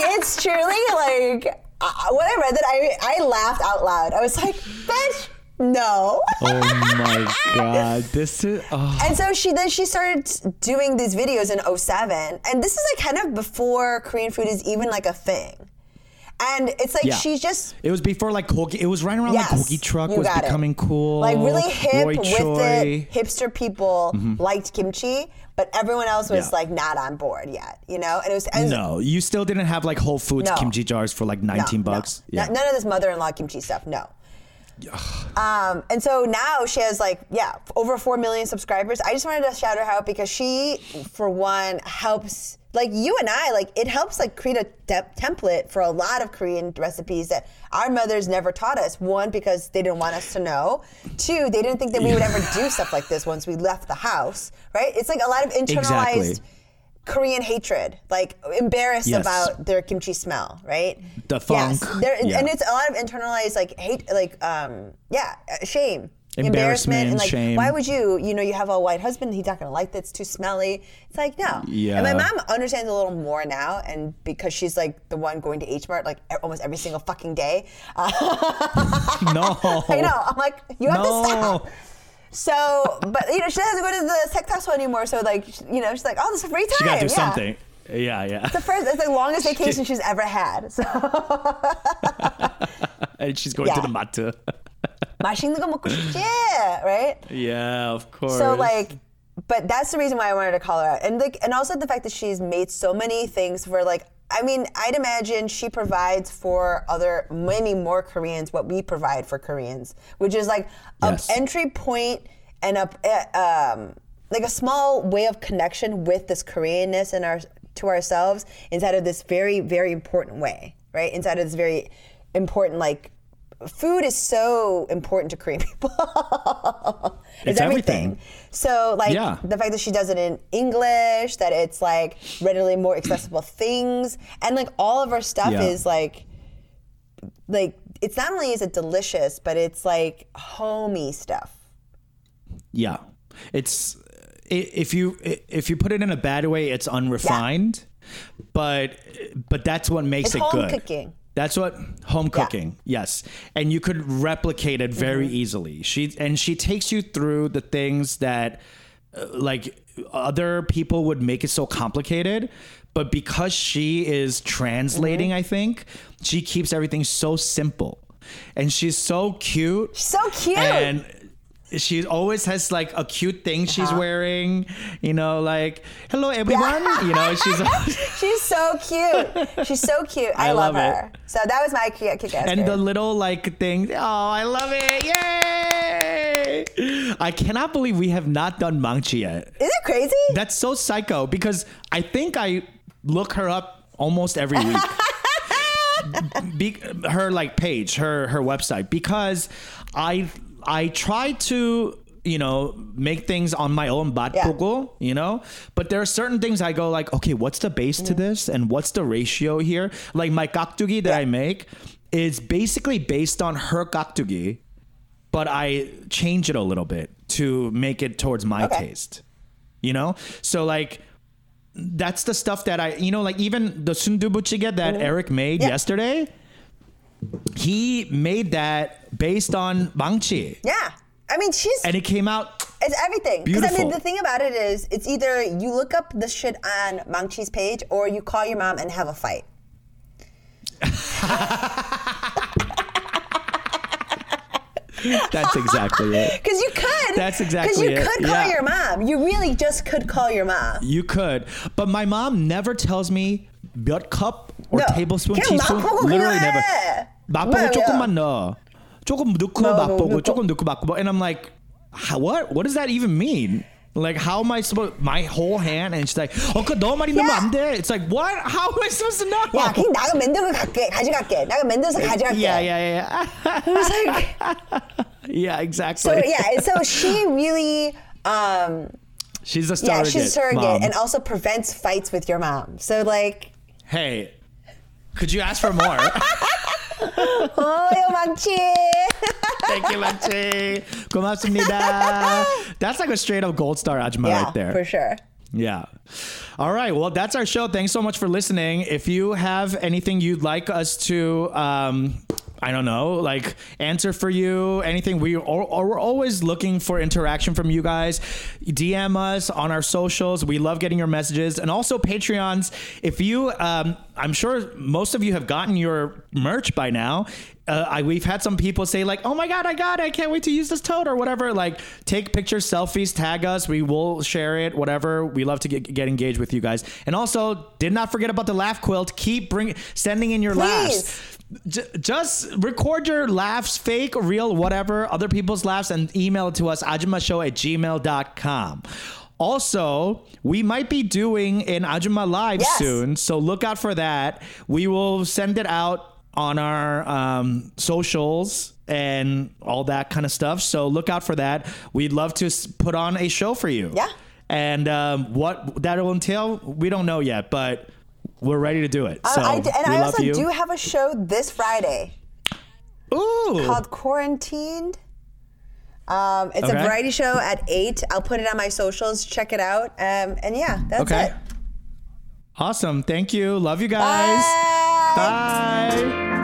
like it's truly like uh, when I read that I I laughed out loud. I was like, bitch, no. Oh my god, this is. Oh. And so she then she started doing these videos in 07. And this is like kind of before Korean food is even like a thing. And it's like Yeah. she's just It was before like Kogi. It was right around Yes, like Kogi truck was got it. becoming cool. like really hip Roy with Choi. Mm-hmm. it. Hipster people liked kimchi, but everyone else was Yeah. like not on board yet, you know? And it was and No, you still didn't have like Whole Foods No. kimchi jars for like 19 no. bucks. No- Yeah. none of this mother-in-law kimchi stuff. No. Um, and so now she has like yeah over four million subscribers. I just wanted to shout her out because she, for one, helps like you and I like it helps like create a te- template for a lot of Korean recipes that our mothers never taught us. One because they didn't want us to know. Two, they didn't think that we would ever do stuff like this once we left the house. Right? It's like a lot of internalized. Exactly. Korean hatred, like embarrassed Yes. about their kimchi smell, right? The Yes, funk. there, Yeah. and it's a lot of internalized like hate, like um, yeah, uh, shame, Embarrassment, and like shame. why would you? You know, you have a white husband, he's not gonna like that. It's too smelly. It's like no. Yeah. And my mom understands a little more now, and because she's like the one going to H Mart like almost every single fucking day. Uh, <laughs> <laughs> no. I know. I'm like, you have to No. stop. So, but you know, she doesn't go to the sex hospital anymore. So, like, you know, she's like, oh, this is free time. She got to do yeah. something. Yeah, yeah. It's the first, it's the longest vacation she's ever had. So, <laughs> and she's going yeah. to the mata. yeah, <laughs> right? Yeah, of course. So, like, but that's the reason why I wanted to call her out, and like, and also the fact that she's made so many things for like I mean, I'd imagine she provides for other many more Koreans what we provide for Koreans, which is like an Yes. entry point and a um, like a small way of connection with this Koreanness and our to ourselves inside of this very very important way, right? Inside of this very important like food is so important to Korean people. <laughs> It's everything. So like Yeah. the fact that she does it in English, that it's like readily more accessible <clears throat> things, and like all of her stuff Yeah. is like like it's not only is it delicious, but it's like homey stuff. Yeah, it's if you if you put it in a bad way, it's unrefined, but but that's what makes It's it home good. cooking. That's what home cooking. Yes, and you could replicate it very Mm-hmm. easily. She and she takes you through the things that uh, like other people would make it so complicated. But because she is translating, Mm-hmm. I think she keeps everything so simple, and she's so cute. She's So cute. And she always has like a cute thing she's Uh-huh. wearing, you know, like "Hello everyone," <laughs> you know. She's <laughs> She's so cute. She's so cute. I, I love, love her. So that was my kick ass. and the little like thing. Oh, I love it! Yay! I cannot believe we have not done Maangchi yet. is it crazy? That's so psycho because I think I look her up almost every week. <laughs> Be, her like page, her her website because I I try to you know make things on my own bat Yeah. bogo, you know but there are certain things I go like okay what's the base to this and what's the ratio here like my kaktugi that I make is basically based on her kaktugi but I change it a little bit to make it towards my Okay. taste you know so like that's the stuff that I, you know, like even the sundubuchige that mm-hmm. Eric made Yeah. yesterday, he made that based on Maangchi. Yeah. I mean, she's. And it came out. It's everything. Because I mean, the thing about it is, it's either you look up the shit on Maangchi's page or you call your mom and have a fight. <laughs> That's exactly it. Because you could. That's exactly it. Because you could call yeah. your mom. You really just could call your mom. You could. But my mom never tells me but cup or no. tablespoon, teaspoon. Literally never. 해. 맛보고 뭐예요? 조금만 넣어. 조금 넣고 넣어, 맛보고 넣고. 조금 넣고 맛보고, and I'm like, how, what? What does that even mean? Like, how am I supposed? My whole hand, and she's like, oh, 그거 너무 많이 넣으면 Yeah. 안 돼. It's like, what? How am I supposed to know? 야, 그냥 나가 만들고 갈게. 가져갈게. 나가 만들어서 가져갈게. yeah, yeah, yeah, yeah. It was like, yeah, exactly. so yeah, so she really, um, she's a yeah, surrogate. she's a surrogate mom. and also prevents fights with your mom. So like, hey, could you ask for more? <laughs> 호요 oh, Maangchi! Thank you, Maangchi. 고맙습니다. That's like a straight up gold star ajma yeah, right there. for sure. Yeah. All right. Well, that's our show. Thanks so much for listening. If you have anything you'd like us to um, I don't know, like answer for you, anything, we are, we're always looking for interaction from you guys. DM us on our socials. We love getting your messages and also Patreons. If you, um, I'm sure most of you have gotten your merch by now. Uh, I, we've had some people say like, "Oh my god, I got it! I can't wait to use this tote or whatever." Like, take pictures, selfies, tag us. We will share it. Whatever. We love to get, get engaged with you guys. And also, did not forget about the laugh quilt. Keep bring sending in your laughs. J- just record your laughs, fake, real, whatever, other people's laughs, and email it to us, ajumashow at gmail.com. Also, we might be doing an Ajuma Live Yes. soon, so look out for that. We will send it out on our um, socials and all that kind of stuff. So look out for that. We'd love to put on a show for you. Yeah. And um, what that will entail, we don't know yet, but we're ready to do it. So I, and I also you. do have a show this Friday Ooh. called Quarantined. Um, it's Okay. a variety show at eight. I'll put it on my socials. Check it out. Um, and yeah, that's Okay. it. Awesome. Thank you. Love you guys. Bye. Bye.